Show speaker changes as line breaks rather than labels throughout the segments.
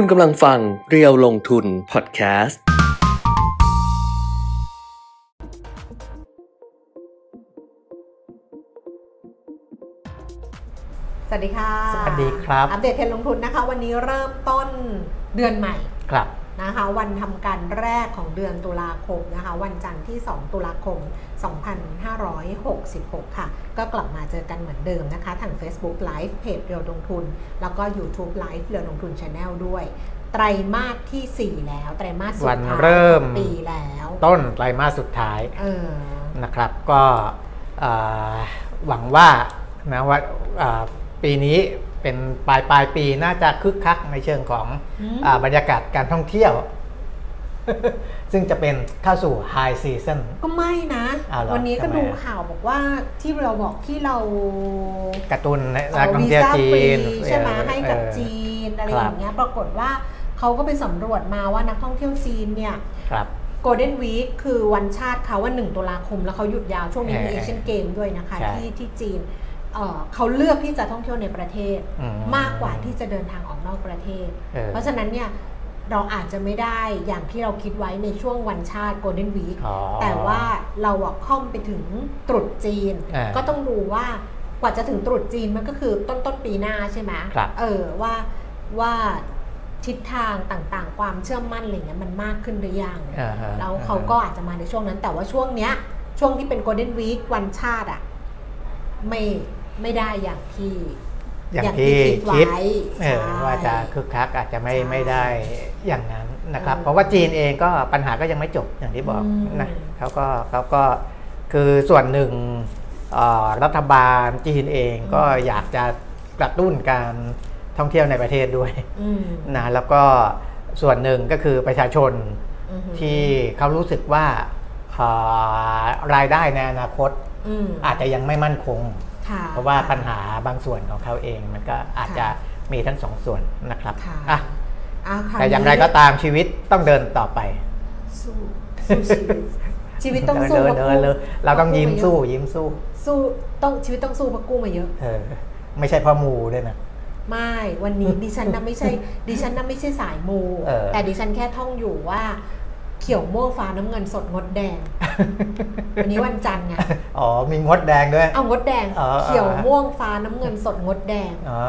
คุณกำลังฟังเรียวลงทุนพอดแคสต์
สวัสดีค่ะ
สวัสดีครับ
อัปเดตเทรนด์ลงทุนนะคะ วันนี้เริ่มต้นเดือนใหม่
ครับ
นะคะ วันทำการแรกของเดือนตุลาคมนะคะ วันจันทร์ที่ 2 ตุลาคม 2566 ค่ะ ก็กลับมาเจอกันเหมือนเดิมนะคะ ทาง Facebook Live เพจเรียวลงทุน แล้วก็ YouTube Live เรียวลงทุน Channel ด้วย ไตรมาสที่ 4 แล้ว ไตรมาสสุด
วัน
ท้าย
เริ่ม
ของปีแล้ว
ต้นไตรมาสสุดท้าย
เออ
นะครับ ก็เอ่อหวังว่านะว่าเอ่อปีนี้เป็นปลายปลายปีน่าจะคึกคักในเชิงของ
อืม
อาบรรยากาศการท่องเที่ยว ซึ่งจะเป็นเข้าสู่ไฮซีซั n
ก็ไม่นะ
อ้าวเหรอ
วันนี้ก็
ทำไม
ดู
อะ
ข่าวบอกว่าที่เราบอกที่เรา
กระตุนนั
เอ่
ก
อ
ท่อง
วี
เที่ยว
ซ่า
จี
ฟรี
น
ใช่ไหม
เออ
ให้กับ
เออ
จีนอะไร
ครับ
อย่างเงี้ยปรากฏว่าเขาก็ไปสำรวจมาว่านักท่องเที่ยวจีนเนี่ย
ครับ
โกลเด้นวีคคือวันชาติเขาว่า 1 ตุลาคม แล้วเขาหยุดยาวช่วงนี้มี
เออ
เอเชียนเกมด้วยนะคะ
ใช่
ที่ที่จีนเอ่อเขาเลือกที่จะท่องเที่ยวในประเทศ
อืม
มากกว่าที่จะเดินทางออกนอกประเทศ
เออ
เพราะฉะนั้นเนี่ย เราอาจจะไม่ได้อย่างที่เราคิดไว้ในช่วงวันชาติโกลเด้นวีค
อ๋อ
แต่ว่าเราอะค่อมไปถึงตรุษจีน
อ่า
ก็ต้องดูว่ากว่าจะถึงตรุษจีนมันก็คือต้นต้นปีหน้าใช่ไหม
ครับ
เออว่าว่าทิศทางต่างๆ ความเชื่อมั่นอะไรเงี้ยมันมากขึ้นหรือยัง
อ่าฮะ
แล้วเขาก็อาจจะมาในช่วงนั้น แต่ว่าช่วงเนี้ย ช่วงที่เป็นโกลเด้นวีควันชาติอะไม่ไม่ได้อย่างที่
อย่างที่
คิดไว้
คิดเออ
ใช่
ว่าจะคึกคักอาจจะไม่
ใช่
ไม่ได้อย่างนั้นนะครับ
เออ
เพราะว่าจีนเองก็ปัญหาก็ยังไม่จบอย่างที่บอก
อืม
นะเขาก็เขาก็คือส่วนหนึ่งเอ่อรัฐบาลจีนเองก็อยากจะกระตุ้นการท่องเที่ยวในประเทศด้วย
อืม
นะแล้วก็ส่วนหนึ่งก็คือประชาชน
อือหือ
ที่เขารู้สึกว่าเอ่อรายได้ในอนาคต
อืม
อาจจะยังไม่มั่นคง
ค่ะ
เพราะว่าปัญหาบางส่วนของเขาเองมันก็อาจจะมีทั้งสองส่วนนะครับ
ค่ะ
อะ
อะครว
แต่อย่างไร
นี้
ก็ตามชีวิตต้องเดินต่อไป
สู้สู้ชีวิตชีวิตต้องสู้
เดิน
พ
เดิ
ราะ
นเลยเราต้องยิ้ม
กู้
สู้
มาเยอะ
ยิ้มสู้
สู้ต้องชีวิตต้องสู้เพราะกู้มาเยอะ
เออไม่ใช่เพ่อมูด้วยนะ
ไม่วันนี้ดิฉันน่ะไม่ใช่ดิฉันน่ะไม่ใช่สายมู
เออ
แต่ดิฉันแค่ท่องอยู่ว่า เขียวม่วงฟ้าน้ำเงินสดงดแดง วันนี้วันจันทร์ไง
อ๋อมีงดแดงด้วย
เอางดแดง
อ๋อ
เขียวม่วงฟ้าน้ำเงินสดงดแดง
อ๋อ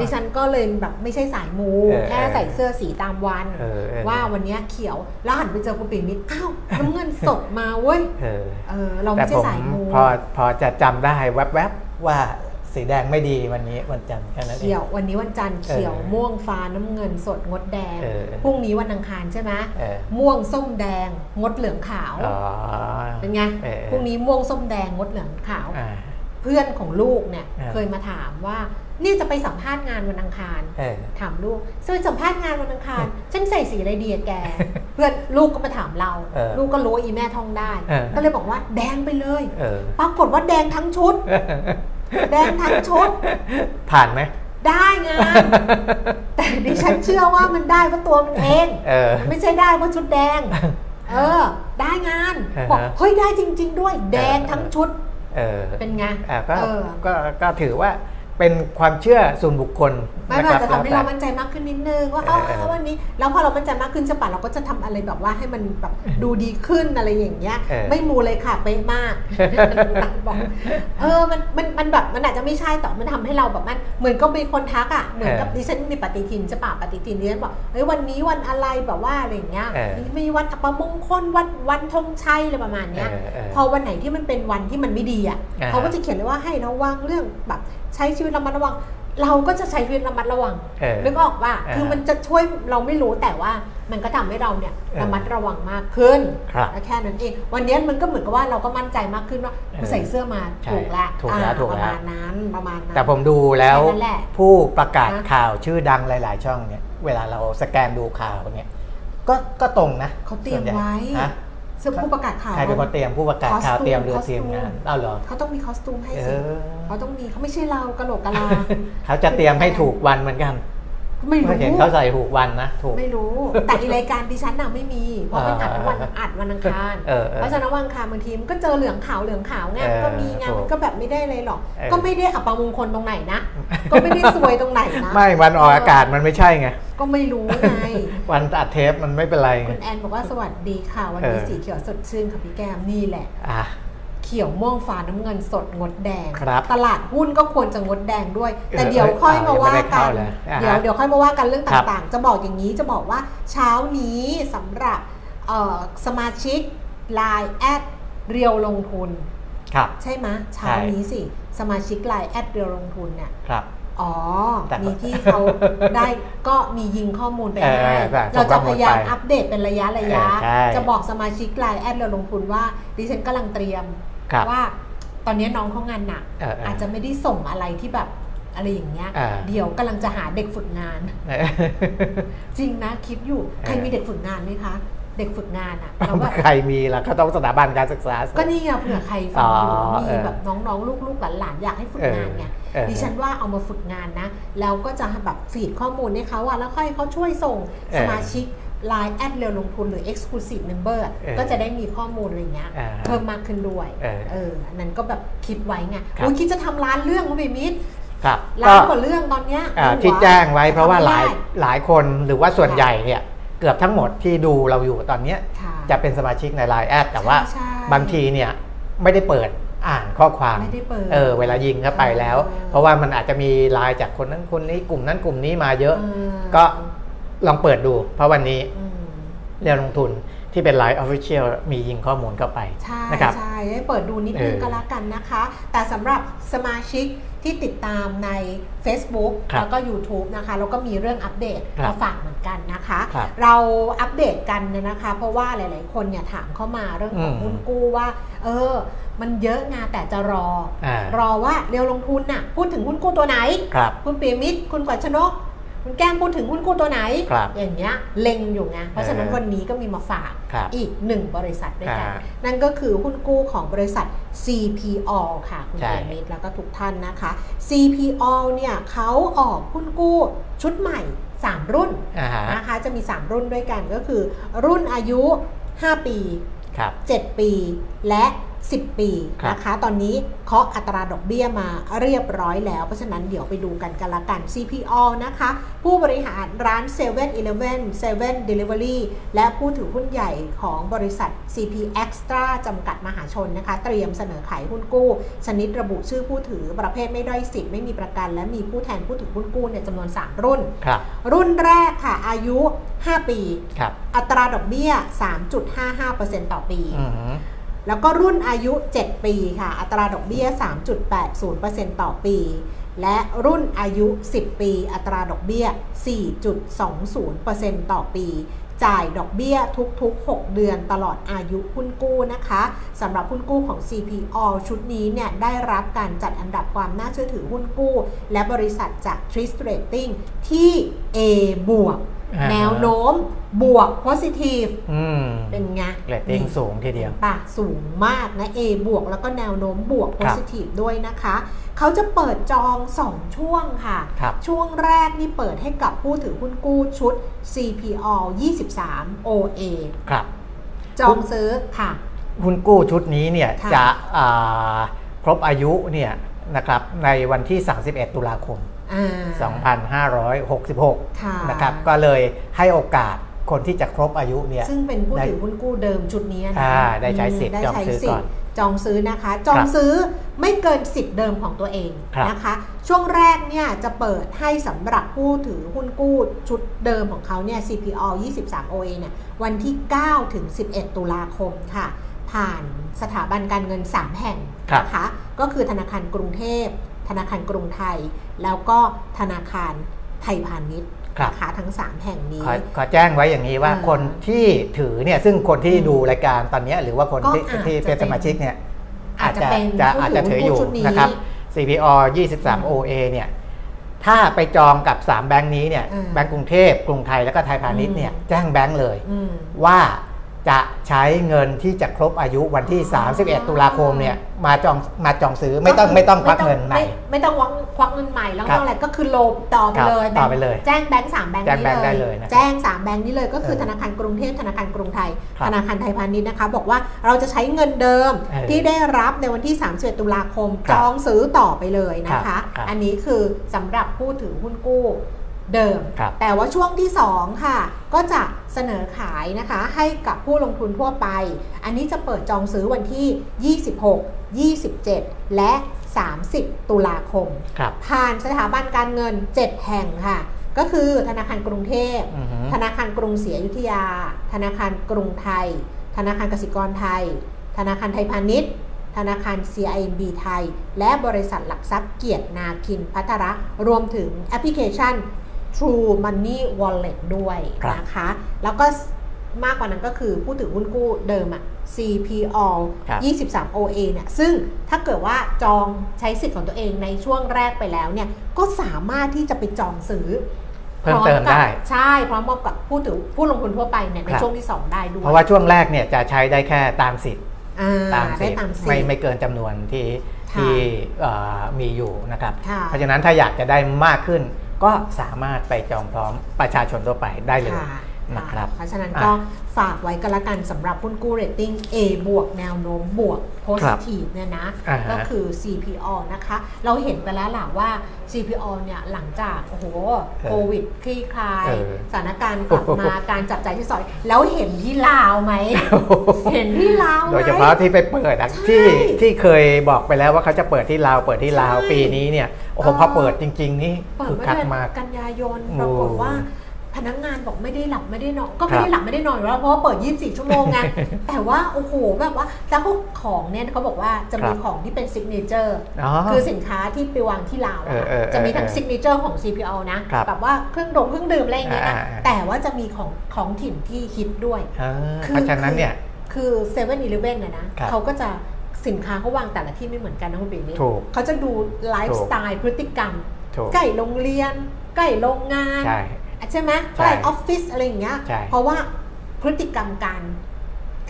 ดิฉันก็เลยแบบไม่ใช่สายมู
เออ
แค่ใส่เสื้อสีตามวัน
เออเออ
ว่าวันเนี้ยเขียวแล้วหันไปเจอคุณปิ่นมิตรอ้าวน้ำเงินสดมาเว้ย
เออ
เออเรา
แต่
ไม่ใช่
ผม
สายมู
พอพอจะจำได้แวบๆว่า สีแดงไม่ดีวันนี้วันจันทร์แค่นั้นเอง
เขียววันนี้วันจันทร์เขียว
เออ
ม่วงฟ้าน้ำเงินสดงดแดง
เออ
พรุ่งนี้วันอังคารใช่ไหม
เออ
ม่วงส้มแดงงดเหลืองขาว
อ๋อ
เป็นไง
เออ
พรุ่งนี้ม่วงส้มแดงงดเหลืองขาว
อ่า
เพื่อนของลูกเนี่ย
เออ
เคยมาถามว่านี่จะไปสัมภาษณ์งานวันอังคาร
เออ
ถามลูกจะไปสัมภาษณ์งานวันอังคาร ฉันใส่สีอะไรดีอะแก เพื่อนลูกก็มาถามเรา
เออ
ลูกก็รู้ว่าอีแม่ท่องได้
เออ
ก็เลยบอกว่าแดงไปเลย
เออ
ปรากฏว่าแดงทั้งชุด แดงทั้งชุด
ผ่านไหม
ได้งานแต่ดิฉันเชื่อว่ามันได้เพราะตัวมันเอง
เออ
มันไม่ใช่ได้เพราะชุดแดง เออ ได้งาน
อ่าฮะ
บอกเฮ้ยได้จริง ๆ ด้วย แดงทั้งชุด
เออ
เป็นไง
อะก็
เออ
ก็ก็ถือว่า เป็นความเชื่อส่วนบุคคล
ไม่
นะ
ว่า
ครับ
จะทำให้
แล้ว
เรา
แต่
มั่นใจมากขึ้นนิดนึงว่า
เอ
อ๋
อเออ
อวันนี้แล้วพอเรามั่นใจมากขึ้นจะป่ะเราก็จะทำอะไรแบบว่าให้มันแบบดูดีขึ้นอะไรอย่างเงี้ย
เออ
ไม่มูเลยค่ะเป๊ะมากบอกเออมันมันมันแบบมันอาจจะไม่ใช่แต่มันทำให้เราแบบมันเหมือนก็มีคนทักอะเหมือนกับดิฉันมีปฏิทินจะป่ะปฏิทินดิฉันบอกเฮ้ยวันนี้วันอะไรแบบว่าอะไรอย่างเงี้ย
เออ
มีวันอัปมงคลวันวันธงชัยอะไรประมาณเนี้ย
เออเออ
พอวันไหนที่มันเป็นวันที่มันไม่ดีอะ
อ่าฮะ
เขาก็จะเขียนเลยว่าให้ระวังเรื่องแบบ ใช้ชีวิตระมัดระวัง เราก็จะใช้ชีวิตระมัดระวัง
เออ
นึกออกว่า
อ่า
คือมันจะช่วยเราไม่รู้แต่ว่ามันก็ทำให้เราเนี่ย
เออ
ระมัดระวังมากขึ้น
ครับ
และแค่นั้นเองวันนี้มันก็เหมือนกับว่าเราก็มั่นใจมากขึ้นว่า
เออ
ใส่เสื้อมา
ใช่
ถูกแล้ว
ถูกแล้ว
อ่า
ถูก
ประ
แล้ว
มาณนั้นประมาณนั้น
แต่ผมดูแล้ว
แค่นั้นแหละ
ผู้ประกาศ
นะ
ข่าวชื่อดังหลาย ๆ ช่องเนี่ยเวลาเราสแกนดูข่าวเนี่ยก็ก็ตรงนะ
เขาเตรียม
ส่นใหญ่
ไว้
ฮะ
เสื้อผู้ประกาศข่าว
ใครเป็นคนเตรียมผู้ประกาศข่าว
คอสตูม
เตรียมเรือ
คอสตูม
ทีมงานเอ้าเหรอ
เขาต้องมีคอสตูมให้
เอ
สิ
อ
เขาต้องมีเขาไม่ใช่เรากะโหลกกะลา
เขาจะเตรียมให้ถูกวันเหมือนกัน
ไม่รู้
เห็นเขาใส่ถูกวันนะถูก
ไม่รู้ แต่อีรายการดิฉันน่ะไม่มี เพราะมันอัดวันอัดวันอังคาร
เออเออ
เพราะฉะนั้นวันอังคารบางทีมันก็เจอเหลืองขาวเหลืองขาวไง
เออ
ก็มีไง
ถูก
มันก็แบบไม่ได้เลยหรอก
เออ
ก็ไม่ได้อับประมงคลตรงไหนนะ ก็ไม่ได้ซวยตรงไหนนะ
ไม่วันออกอากาศมันไม่ใช่ไง
ก็ไม่รู้ไง
วันอัดเทปมันไม่เป็นไรไง
คุณแอนบอกว่าสวัสดีค่ะ วันนี้
เออ
สีเขียวสดชื่นค่ะพี่แก้มนี่แหละ
อะ
เขียวม่วงฟ้าน้ำเงินสดงดแดง
ครับ
ตลาดหุ้นก็ควรจะงดแดงด้วย แต่
เออ
เดี๋ยวค่อยมาว่า
ยังไม่ได้
กั
เข้านเลยอ่าฮะ
เดี๋ยวเดี๋ยวค่อยมาว่ากันเรื่อง
ครับ
ต่างๆ จะบอกอย่างนี้จะบอกว่าเช้านี้สำหรับเอ่อสมาชิก Line แอดเรียวลงทุน
ครับ
ใช่ไหมยเช้า
ใช่
นี้สิ สมาชิก Line แอดเรียวลงทุนเนี่ย
ครับ
อ๋อ
แต่
มีที่เขาได้ก็มียิงข้อมูลไป
เออ
ให้
แต่ส่
เรา
งข้
จะ
อมู
พ
ล
ยายาม
ไป
อัปเดตเป็นระยะระยะ
เออใช่
จะบอกสมาชิกไลน์แอดเราลงทุนว่าดิฉันกำลังเตรียม
ครับ
ว่าตอนนี้น้องเขางานหนัก
เออเอออ
อาจจะไม่ได้ส่งอะไรที่แบบอะไรอย่างเงี้ย
อ่า
เดี๋ยวกำลังจะหาเด็กฝึกงาน จริงนะคิดอยู่ใครมีเด็กฝึกงานไหมคะ เด็กฝึกงานอะเราก็
ใครมีล่ะก็ต้องสถาบันการศึกษาสิ
ก็นี่ไงเผื่อใครฟังอยู่
อ๋อ
มี
เออ
แบบน้องๆลูกๆหลานๆอยากให้ฝึกงานไง
เออ
ดิฉันว่าเอามาฝึกงานนะแล้วก็จะแบบ feed ข้อมูลให้เขาอะแล้วค่อยเขาช่วยส่ง
เออ
สมาชิก Line แอดเร็วลงทุนหรือ Exclusive Member อะ
เออ
ก็จะได้มีข้อมูลอะไรเงี้ย
อ่า
เพิ่มมากขึ้นด้วย
เออ
เอออันนั้นก็แบบคิดไว้ไง
ครับ
โอ้ยคิดจะทำล้านเรื่องคุณบิมิตร
ครับ
ล้านกว่าเรื่องตอนเนี้ย
อ่า
ในหั
ที่แจ้งไว้เพราะว่าหลาย
ทำไม่ได้
หลายคนหรือว่าส่วนใหญ่เนี่ยเกือบทั้งหมดที่ดูเราอยู่ตอนเนี้ย
ค่ะ
จะเป็นสมาชิกใน Line แอดแต่ว่า
ใช่
บางทีเนี่ยไม่ได้เปิดอ่านข้อความ
ไม่ได้เปิด
เออเวลายิงเข้าไปแล้ว
เออ
เพราะว่ามันอาจจะมีไลน์จากคนนั้นคนนี้กลุ่มนั้นกลุ่มนี้มาเยอะ
เออ
ก็ ลองเปิดดู เพราะวันนี้
อืม
เรียนลงทุนที่เป็น Line Official มียิงข้อมูลเข้าไป
ใช่
นะครับ
ใช่ให้เปิดดูนิดนึง
เออ
ก็แล้วกันนะคะ แต่สำหรับสมาชิกที่ติดตามใน Facebook
ครับ
แล้วก็ YouTube นะคะแล้วก็มีเรื่องอัปเดต
ครับ
มาฝากเหมือนกันนะคะ
ครับ
เราอัปเดตกันเนี่ยนะคะ เพราะว่าหลาย ๆ คนเนี่ยถามเข้ามาเรื่องของ
อืม
หุ้นกู้ว่า เออ มันเยอะงาแต่จะรอ
อ่าร
อว่าเร็วลงทุนน่ะพูดถึงหุ้นกู้ตัวไหน
ครับ
คุณปียมิตรคุณกวัชนก คุณแก้มพูดถึงหุ้นกู้ตัวไหน
ครับ
อย่างเงี้ยเล็งอยู่ไงเพราะฉะนั้น
เออ
วันนี้ก็มีมาฝาก
ครับ
อีกหนึ่งบริษัทด้วยกัน
อ่า
นั่นก็คือหุ้นกู้ของบริษัท CPO ค่ะ คุณ
ใช่
เอมิตรแล้วก็ทุกท่านนะคะ CPO เนี่ยเขาออกหุ้นกู้ชุดใหม่ 3 รุ่น
อ่าฮะ
นะคะจะมี 3 รุ่นด้วยกันก็คือ รุ่นอายุ 5 ปี
ครับ
7ปีและ 10 ปี
ครับ
นะคะ ตอนนี้เคาะอัตราดอกเบี้ยมาเรียบร้อยแล้ว เพราะฉะนั้นเดี๋ยวไปดูกันกันละกัน CPO นะคะ ผู้บริหารร้าน7 e เ e ่ e อ7 Delivery และผู้ถือหุ้นใหญ่ของบริษัท CP Extra จำกัดมหาชนนะคะ เตรียมเสนอขายหุ้นกู้ ชนิดระบุชื่อผู้ถือประเภทไม่ด้อยสิทธิ์ไม่มีประกัน และมีผู้แทนผู้ถือหุ้นกู้เนี่ยจำนวน 3 รุ่น
ครับ
รุ่นแรกค่ะอายุ 5 ปี
ครับ
อัตราดอกเบี้ย 3.55%ต่อปี
อืม
แล้วก็รุ่นอายุ 7 ปีค่ะ อัตราดอกเบี้ย 3.80%ต่อปี และรุ่นอายุ 10 ปี อัตราดอกเบี้ย 4.20%ต่อปี จ่ายดอกเบี้ยทุก ๆ 6 เดือนตลอดอายุหุ้นกู้นะคะสำหรับหุ้นกู้ของ CPO ชุดนี้เนี่ยได้รับการจัดอันดับความน่าเชื่อถือหุ้นกู้ และบริษัทจาก Trist Rating ที่ A บวก แนวโน้มบวก positive
อืม
เป็นไง
เรตติ้งสูงทีเดียว
ปากสูงมากนะ A บวกแล้วก็แนวโน้มบวก
ครับ
positive ด้วยนะคะ เขาจะเปิดจอง 2 ช่วงค่ะ
ครับ
ช่วงแรกนี่เปิดให้กับผู้ถือหุ้นกู้ชุด CPO 23 OA
ครับ
จองซื้อค่ะ
หุ้นกู้ชุดนี้เนี่ย
ค่ะ
จะอ่าครบอายุเนี่ยนะครับในวันที่ 31 ตุลาคม
อ่า
2566
ค่ะ
นะครับ ก็เลยให้โอกาสคนที่จะครบอายุเนี่ย
ซึ่งเป็นผู้
ได้
ถือหุ้นกู้เดิมชุดนี้นะ
อ่าได้ใช้สิทธิ์
มได้
จอง
ใช้
ซื้อ
สิท
ก่อน
ธิ์จองซื้อนะคะ จองซื้อไม่เกินสิทธิ์เดิมของตัวเอง
ครับ
นะคะ ช่วงแรกเนี่ยจะเปิดให้สำหรับผู้ถือหุ้นกู้ชุดเดิมของเขาเนี่ย CPO 23 OA เนี่ยวันที่ 9 ถึง 11 ตุลาคมค่ะ ผ่านสถาบันการเงิน 3 แห่ง
ครับ
นะคะ ก็คือธนาคารกรุงเทพ ธนาคารกรุงไทย แล้วก็ธนาคารไทยพาณิชย์
ครับ
นะคะทั้ง 3 แห่งนี้
ขอขอแจ้งไว้อย่างนี้ว่า
อ่า
คนที่ถือเนี่ยซึ่งคนที่
อืม
ดูรายการตอนเนี้ยหรือว่าคนที่
ก็อาจ
ที่
จะ
เป็น
เป็น
สมาชิกเนี่ย
อาจจะเป็น
จะ
ผู้
อาจ
ถื
จะ
อ
ถือ
หุ้น
อยู่
กู้ชุดนี้
นะครับ CPO 23 OA เนี่ยถ้าไปจองกับ 3 แบงค์นี้เนี่ย
อืม
แบงก์กรุงเทพกรุงไทยแล้วก็ไทยพาณิชย์เนี่ย
อืม
แจ้งแบงค์เลย
อืม
ว่า จะใช้เงินที่จะครบอายุวันที่
อ๋อ
31 ตุลาคมเนี่ยมาจองมาจองซื้อไม่ต้องไม่ต้องควักเงินใหม่
ไม่ไม่ต้องควักควักเงินใหม่แล้ว
ครั
ก็
บ
อะไรก็คือโลบต่อไป
ครับ
เลย
ต่อไปเลย
แจ้งแบงก์สามแบงก์
แจ้ง
นี้
แบงก์ได้
เล
เลยยนะครับ
แจ้งสามแบงก์นี้เลยก็คือ
เออ
ธนาคารกรุงเทพธนาคารกรุงไทย
ครับ
ธนาคารไทยพาณิชย์นะคะ บอกว่าเราจะใช้เงินเดิม
เออ
ที่ได้รับในวันที่ 31 ตุลาคม
ครับ
จองซื้อต่อไปเลยนะ
ครั
คะ
บครับ
อันนี้คือสำหรับผู้ถือหุ้นกู้ เดิม
ครับ
แต่ว่าช่วงที่ 2 ค่ะ ก็จะเสนอขายนะคะ ให้กับผู้ลงทุนทั่วไป อันนี้จะเปิดจองซื้อวันที่ 26 27 และ 30 ตุลาคม
ครับ
ผ่านสถาบันการเงิน 7 แห่งค่ะ ก็คือธนาคารกรุงเทพ
อือฮึ
ธนาคารกรุงศรีอยุธยา ธนาคารกรุงไทย ธนาคารกสิกรไทย ธนาคารไทยพาณิชย์ธนาคาร CIMB ไทย และบริษัทหลักทรัพย์เกียรตินาคินพัทระ รวมถึงแอปพลิเคชัน True Money Wallet ด้วย
ครับ
นะคะ แล้วก็มากกว่านั้นก็คือผู้ถือหุ้นกู้เดิมอะ CPO
ครับ
23 OA เนี่ย ซึ่งถ้าเกิดว่าจองใช้สิทธิ์ของตัวเองในช่วงแรกไปแล้วเนี่ย ก็สามารถที่จะไปจองซื้อ
เพิ่มเติม
พร้อกับ
ได้
ใช่พร้อมกับผู้ถือผู้ลงทุนทั่วไปเนี่ยใน
ครับ
ช่วงที่ 2 ได้ด้วย
เพราะว่าช่วงแรกเนี่ยจะใช้ได้แค่ตามสิทธิ์
อ่า
ตาม
ได้
สิทธิ์
ตามสิท
ไม่
ธิ์
ไม่เกินจำนวนที่
ค่ะ
ที่เอ่อมีอยู่นะครับ
ค่ะ
เพราะฉะนั้นถ้าอยากจะได้มากขึ้น ก็สามารถไปจองพร้อมประชาชนทั่วไปได้เลย นะครับ
เพราะฉะนั้น
อะ
ก็ฝากไว้กันละกันสำหรับหุ้นกู้เรตติ้ง A บวกแนวโน้มบวก positive เนี่ยนะ
อ่าฮะ
ก็คือ CPO นะคะ เราเห็นไปแล้วล่ะว่า CPO เนี่ยหลังจาก โอ้โหโควิดคลี่คลาย
เออ
สถานการณ์กลับมาการจับจ่ายที่ซอย แล้วเห็นที่ลาวไหม เห็นที่ลาวไหม
โดยเฉพาะที่ไปเปิดอะ
ใช่
ที่ที่เคยบอกไปแล้วว่าเขาจะเปิดที่ลาวเปิดที่ลาว
ใช่
ปีนี้เนี่ยโอ้โห
เออ
พอเปิดจริง ๆ นี่
เปิดเมื่อเดือนคึกคัก
มาก
กันยายน
โอ้
ปรากฏว่า พนักงานบอกไม่ได้หลับไม่ได้นอนก็ไม่
ครับ
ได้หลับไม่ได้นอนอยู่แล้วเพราะว่าเปิด 24 ชั่วโมงไงแต่ว่าโอ้โหแบบว่าแล้วพวกของเนี่ยเขาบอกว่าจะมี
ครับ
ของที่เป็น signature อ๋
อ
คือสินค้าที่ไปวางที่ลาวอะ
เออเออเออ
จะมีทั้ง
เออ
ซิกเนเจอร์ของ CPO นะครับแบบว่าเครื่องดื่มเครื่องดื่มอะไรอย่างเงี้ยนะ
อ่าอ่า
แต่ว่าจะมีของท้องถิ่นที่ฮิตด้วย
อ่า
คือ
เพราะฉะนั้นเนี่ย
คือเซเว่นอีเลฟเว่นนะนะครับเขาก็จะสินค้าเขาวางแต่ละที่ไม่เหมือนกันนะคุณปิ๊ง
ถูก
เขาจะดูไลฟ์สไตล์พฤติกรรม
ถูก
ใกล้โรงเรียนใกล้โรงงาน
ใช่
ใช่ไหม
ใช่
ใกล้ออฟฟิศอะไรอย่างเงี้ย
ใช่
เพราะว่าพฤติกรรมการ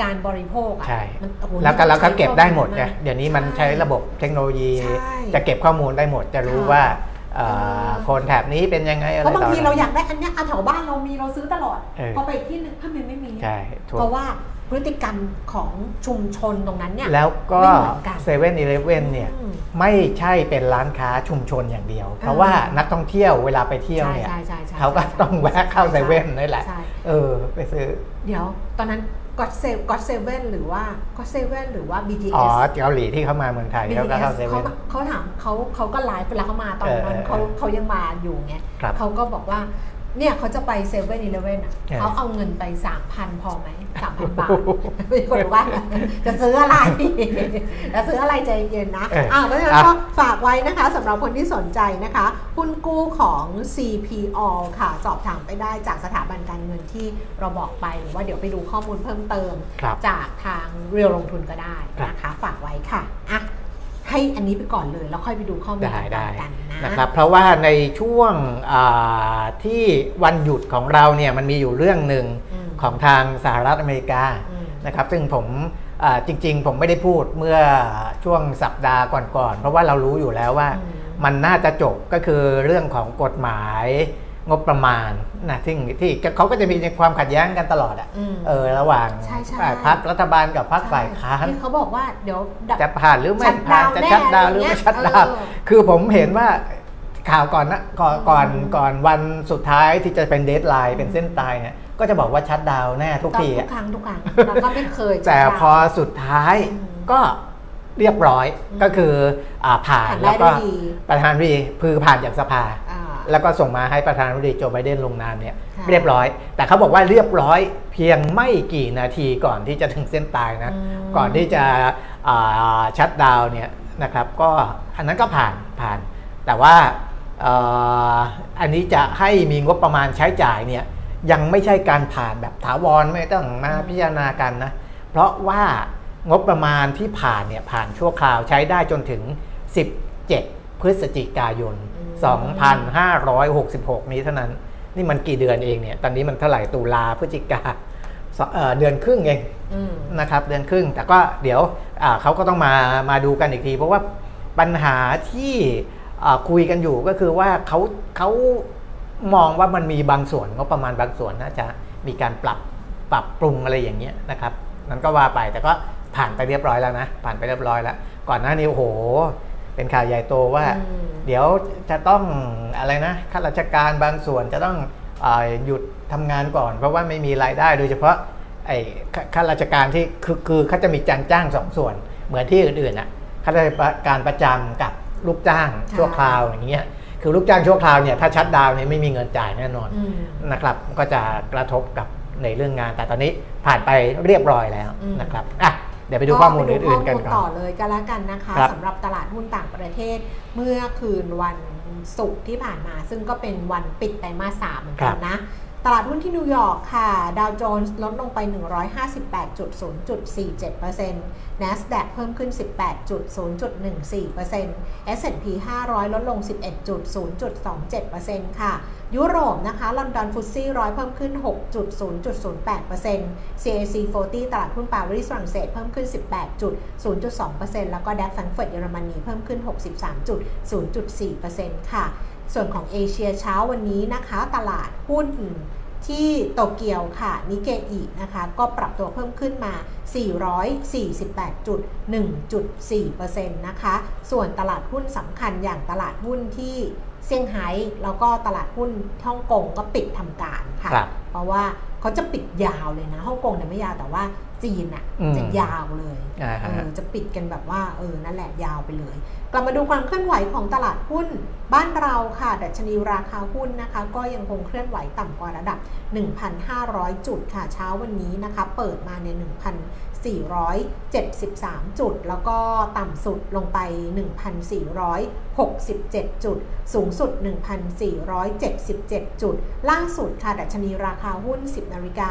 การบริโภคอะ
ใช่
มันโอ้โห
แล้วก็
นี่
แล้วก็เก็บได้หมดไง
ใช้ข้อล
เดี๋ยวนี้มันใช้ระบบเทคโนโลยี
ใช่
จะเก็บข้อมูลได้หมด จะรู้
ค่ะ
ว่าเอ่อ
เออ
คนแถบนี้เป็นยังไงอะไร
เพราะบาง
ต่อ
ที
อะไร
เราอยากได้อันเนี้ยเอาแถวบ้านเรามีเราซื้อตลอด
เออ
พอไปอีกที่หนึ่งถ้ามันไม่มี
ใช่ถูก
เพราะว่า พฤติกรรมของชุมชนตรงนั้นเนี่ย
แล้วก็
ไม่เหมือนกัน
เซเว่นอีเลฟเว่นเนี่ย
อืม
ไม่ใช่เป็นร้านค้าชุมชนอย่างเดียว เพราะว่านักท่องเที่ยวเวลาไปเที่ยวเนี่ย
ใช่ใช่ใช่ใช่
เขาก็ต้องแวะเข้าเซเว่นนี่แหละ
ใช่
เออไปซื้อ
เดี๋ยวตอนนั้นก็เซก็เซเว่นหรือว่าก็เซเว่นหรือว่า BTS
อ๋อเกาหลีที่เขามาเมืองไทยเขาก็
BTS
เขาเข้าเซเว่น
เขาถามเขาเขาก็ไลฟ์เวลาเขามาตอนนั้น
เออเออ
เขาเขายังมาอยู่ไง
ครับ
เขาก็บอกว่า เนี่ยเขาจะไปเซเว่นอีเลฟเว่นอะ
เออ
เขาเอาเงินไปสามพันพอไหมสามพันบาทมีคนบอกว่าจะซื้ออะไรจะซื้ออะไรใจเย็นนะ
เออ
อ่าเพราะฉะนั้น
อะ
ก็ฝากไว้นะคะสำหรับคนที่สนใจนะคะหุ้นกู้ของ CPO ค่ะ สอบถามไปได้จากสถาบันการเงินที่เราบอกไปหรือว่าเดี๋ยวไปดูข้อมูลเพิ่มเติม
ครับ
จากทางเรียวลงทุนก็ได้
ครับ
นะคะ ฝากไว้ค่ะอะ ให้อันนี้ไปก่อนเลยแล้วค่อยไปดูข้อมูล
ได้ได้
ต่างๆกันนะ
นะครับ เพราะว่าในช่วงอ่าที่วันหยุดของเราเนี่ยมันมีอยู่เรื่องหนึ่ง
อืม
ของทางสหรัฐอเมริกา
อืม
นะครับซึ่งผมอ่าจริง ๆ ผมไม่ได้พูดเมื่อช่วงสัปดาห์ก่อนๆเพราะว่าเรารู้อยู่แล้วว่า
อืม
มันน่าจะจบก็คือเรื่องของกฎหมาย งบประมาณนะที่ที่เขาก็จะมีความขัดแย้งกันตลอดอะ
อืม
เออระหว่าง
ใช่ใช่
อ่าพรรครัฐบาลกับพรรคฝ่ายค้าน
ที่เขาบอกว่าเดี๋ยว
จะผ่านหรือไม่ผ่าน
shutdown แน่
จะ shutdown หรือ
อะไรเงี้
ไม่ shutdown
เออ
คือผมเห็นว่าข่าวก่อนนะก่อนก่อน
อืม
ก่อนวันสุดท้ายที่จะเป็น deadline เป็นเส้นตายเนี่ยก็จะบอกว่า shutdown แน่ทุกทีอะทุ
กครั้งทุกครั้งแล้วก็ไม่เคย shutdown
แต่พอสุดท้าย
อืม
ก็เรียบร้อย
อืม
ก็คืออ่าผ่าน
ผ่านได้
แล้วก็
ด้วยดี
ประธานาธิบดีคือผ่านจากสภา
อ่า
แล้วก็ส่งมาให้ประธานาธิบดีโจไบเดนลงนามเนี่ย
ค่ะ
เรียบร้อย แต่เขาบอกว่าเรียบร้อยเพียงไม่กี่นาทีก่อนที่จะถึงเส้นตายนะ
อืม
ก่อนที่จะอ่าชัดดาวน์เนี่ยนะครับก็อันนั้นก็ผ่านผ่าน แต่ว่าเอ่ออันนี้จะให้มีงบประมาณใช้จ่ายเนี่ยยังไม่ใช่การผ่านแบบถาวรไม่ต้องมาพิจารณากันนะ เพราะว่างบประมาณที่ผ่านเนี่ยผ่านชั่วคราวใช้ได้จนถึง 17 พฤศจิกายน 2566 นี้เท่านั้น นี่มันกี่เดือนเองเนี่ย ตอนนี้มันเท่าไหร่ตุลาพฤศจิกาสเอ่อเดือนครึ่งเอง
อืม
นะครับ เดือนครึ่ง แต่ก็เดี๋ยวอ่าเขาก็ต้องมามาดูกันอีกที เพราะว่าปัญหาที่อ่าคุยกันอยู่ก็คือว่าเขาเขามองว่ามันมีบางส่วนก็ประมาณบางส่วนน่าจะมีการปรับปรับปรุงอะไรอย่างเงี้ยนะครับ นั้นก็ว่าไปแต่ก็ผ่านไปเรียบร้อยแล้วนะ ผ่านไปเรียบร้อยแล้ว ก่อนหน้านี้โอ้โห เป็นข่าวใหญ่โตว่า
อืม
เดี๋ยวจะต้องอะไรนะข้าราชการบางส่วนจะต้องอาหยุดทำงานก่อน เพราะว่าไม่มีรายได้โดยเฉพาะไอ้ข้าข้าราชการที่คือคือเขาจะมีการจ้างสองส่วน เหมือนที่อื่นๆอะข้าราชการประจำกับลูกจ้าง
ใช่
ชั่วคราวอย่างเงี้ยคือลูกจ้างชั่วคราวเนี่ยถ้าชัดดาวน์เนี่ยไม่มีเงินจ่ายแน่นอน
อืม
นะครับก็จะกระทบกับในเรื่องงานแต่ตอนนี้ผ่านไปเรียบร้อยแล้ว
อืม
นะครับอะ เดี๋ยวไปดูข้อมูลอื่นๆกัน
ไปดู
ก่
ข้อมูลต่
อ
อนเลยก็แล้วกันนะคะ
ครับ
สำหรับตลาดหุ้นต่างประเทศ เมื่อคืนวันศุกร์ที่ผ่านมา ซึ่งก็เป็นวันปิดไตรมาสสามเหมือนกันนะ ตลาดหุ้นที่นิวยอร์กค่ะ ดาวโจนส์ลดลงไป 158.0.47% NASDAQ เพิ่มขึ้น 18.0.14% S&P 500 ลดลง 11.0.27%ค่ะ ยุโรปนะคะ ลอนดอน FTSE ร้อยเพิ่มขึ้น 6.0.08% CAC 40 ตลาดหุ้นปารีสฝรั่งเศสเพิ่มขึ้น 18.0.2%แล้วก็ DAX แฟรงก์เฟิร์ตเยอรมนีเพิ่มขึ้น 63.0.4%ค่ะ ส่วนของเอเชียเช้าวันนี้นะคะ ตลาดหุ้นที่โตเกียวค่ะ นิกเกอินะคะ ก็ปรับตัวเพิ่มขึ้นมา 448.1.4%นะคะ ส่วนตลาดหุ้นสำคัญอย่างตลาดหุ้นที่เซี่ยงไฮ้แล้วก็ตลาดหุ้นฮ่องกงก็ปิดทำการค่ะ
ครับ
เพราะว่าเขาจะปิดยาวเลยนะฮ่องกงเนี่ยไม่ยาวแต่ว่าจีนอะ
อืม
จะยาวเลย
อ่าฮะ
เออจะปิดกันแบบว่าเออนั่นแหละยาวไปเลย กลับมาดูความเคลื่อนไหวของตลาดหุ้นบ้านเราค่ะ ดัชนีราคาหุ้นนะคะ ก็ยังคงเคลื่อนไหวต่ำกว่าระดับ 1,500 จุดค่ะ เช้าวันนี้นะคะ เปิดมาใน 1,473 จุด แล้วก็ต่ำสุดลงไป 1,467 จุด สูงสุด 1,477 จุด ล่าสุดค่ะ ดัชนีราคาหุ้น 10นาฬิกา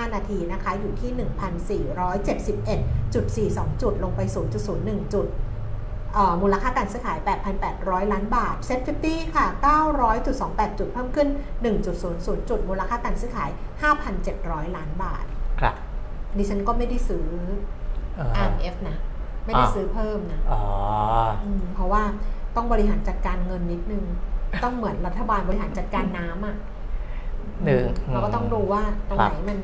25 นาทีนะคะ อยู่ที่ 1,471.42 จุด ลงไป 0.01 จุดเอ่อ มูลค่าการซื้อขาย 8,800 ล้านบาท เซ็ต50 ค่ะ 900.28 จุดเพิ่มขึ้น 1.00 จุด มูลค่าการซื้อขาย 5,700 ล้านบาท
ครับ
ดิฉันก็ไม่ได้ซื้อ
เอ่อ
RMF นะ ไม่ได้
อ่า
ซื้อเพิ่มนะ
อ๋อ
อืมเพราะว่าต้องบริหารจัดการเงินนิดนึง ต้องเหมือนรัฐบาลบริหารจัดการน้ำอะ
หนึ่ง
เราก็ต้องดูว่าตรง
ครับ
ไหนมัน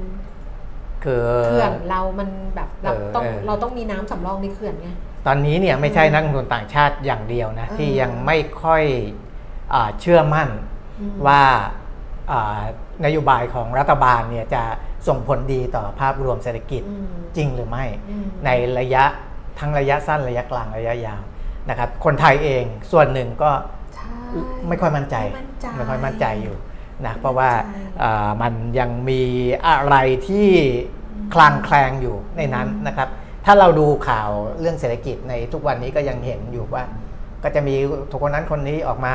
คือ
เขื่อนเรามันแบบเรา
เออ
ต้อง
เออ
เราต้องมีน้ำสำรองในเขื่อนไง
ตอนนี้เนี่ยไม่ใช่
อืม
นักลงทุนต่างชาติอย่างเดียวนะ
เออ
ที่ยังไม่ค่อยอาเชื่อมั่น
อืม
ว่าอ่านโยบายของรัฐบาลเนี่ยจะส่งผลดีต่อภาพรวมเศรษฐกิจ
อืม
จริงหรือไม่
อืม
ในระยะทั้งระยะสั้นระยะกลางระยะยาวนะครับคนไทยเองส่วนหนึ่งก็
ใช่
ไม่ค่อยมั่นใจ
ไม่มั่นใจ
ไม่ค่อยมั่นใจอยู่นะ
ไม่
เพราะว่า
มั่นใจ
อ่ามันยังมีอะไรที่คลางแคลงอยู่ในนั้น
อืม
นะครับ ถ้าเราดูข่าวเรื่องเศรษฐกิจในทุกวันนี้ก็ยังเห็นอยู่ว่า ก็จะมีทุกคนนั้นคนนี้ออกมา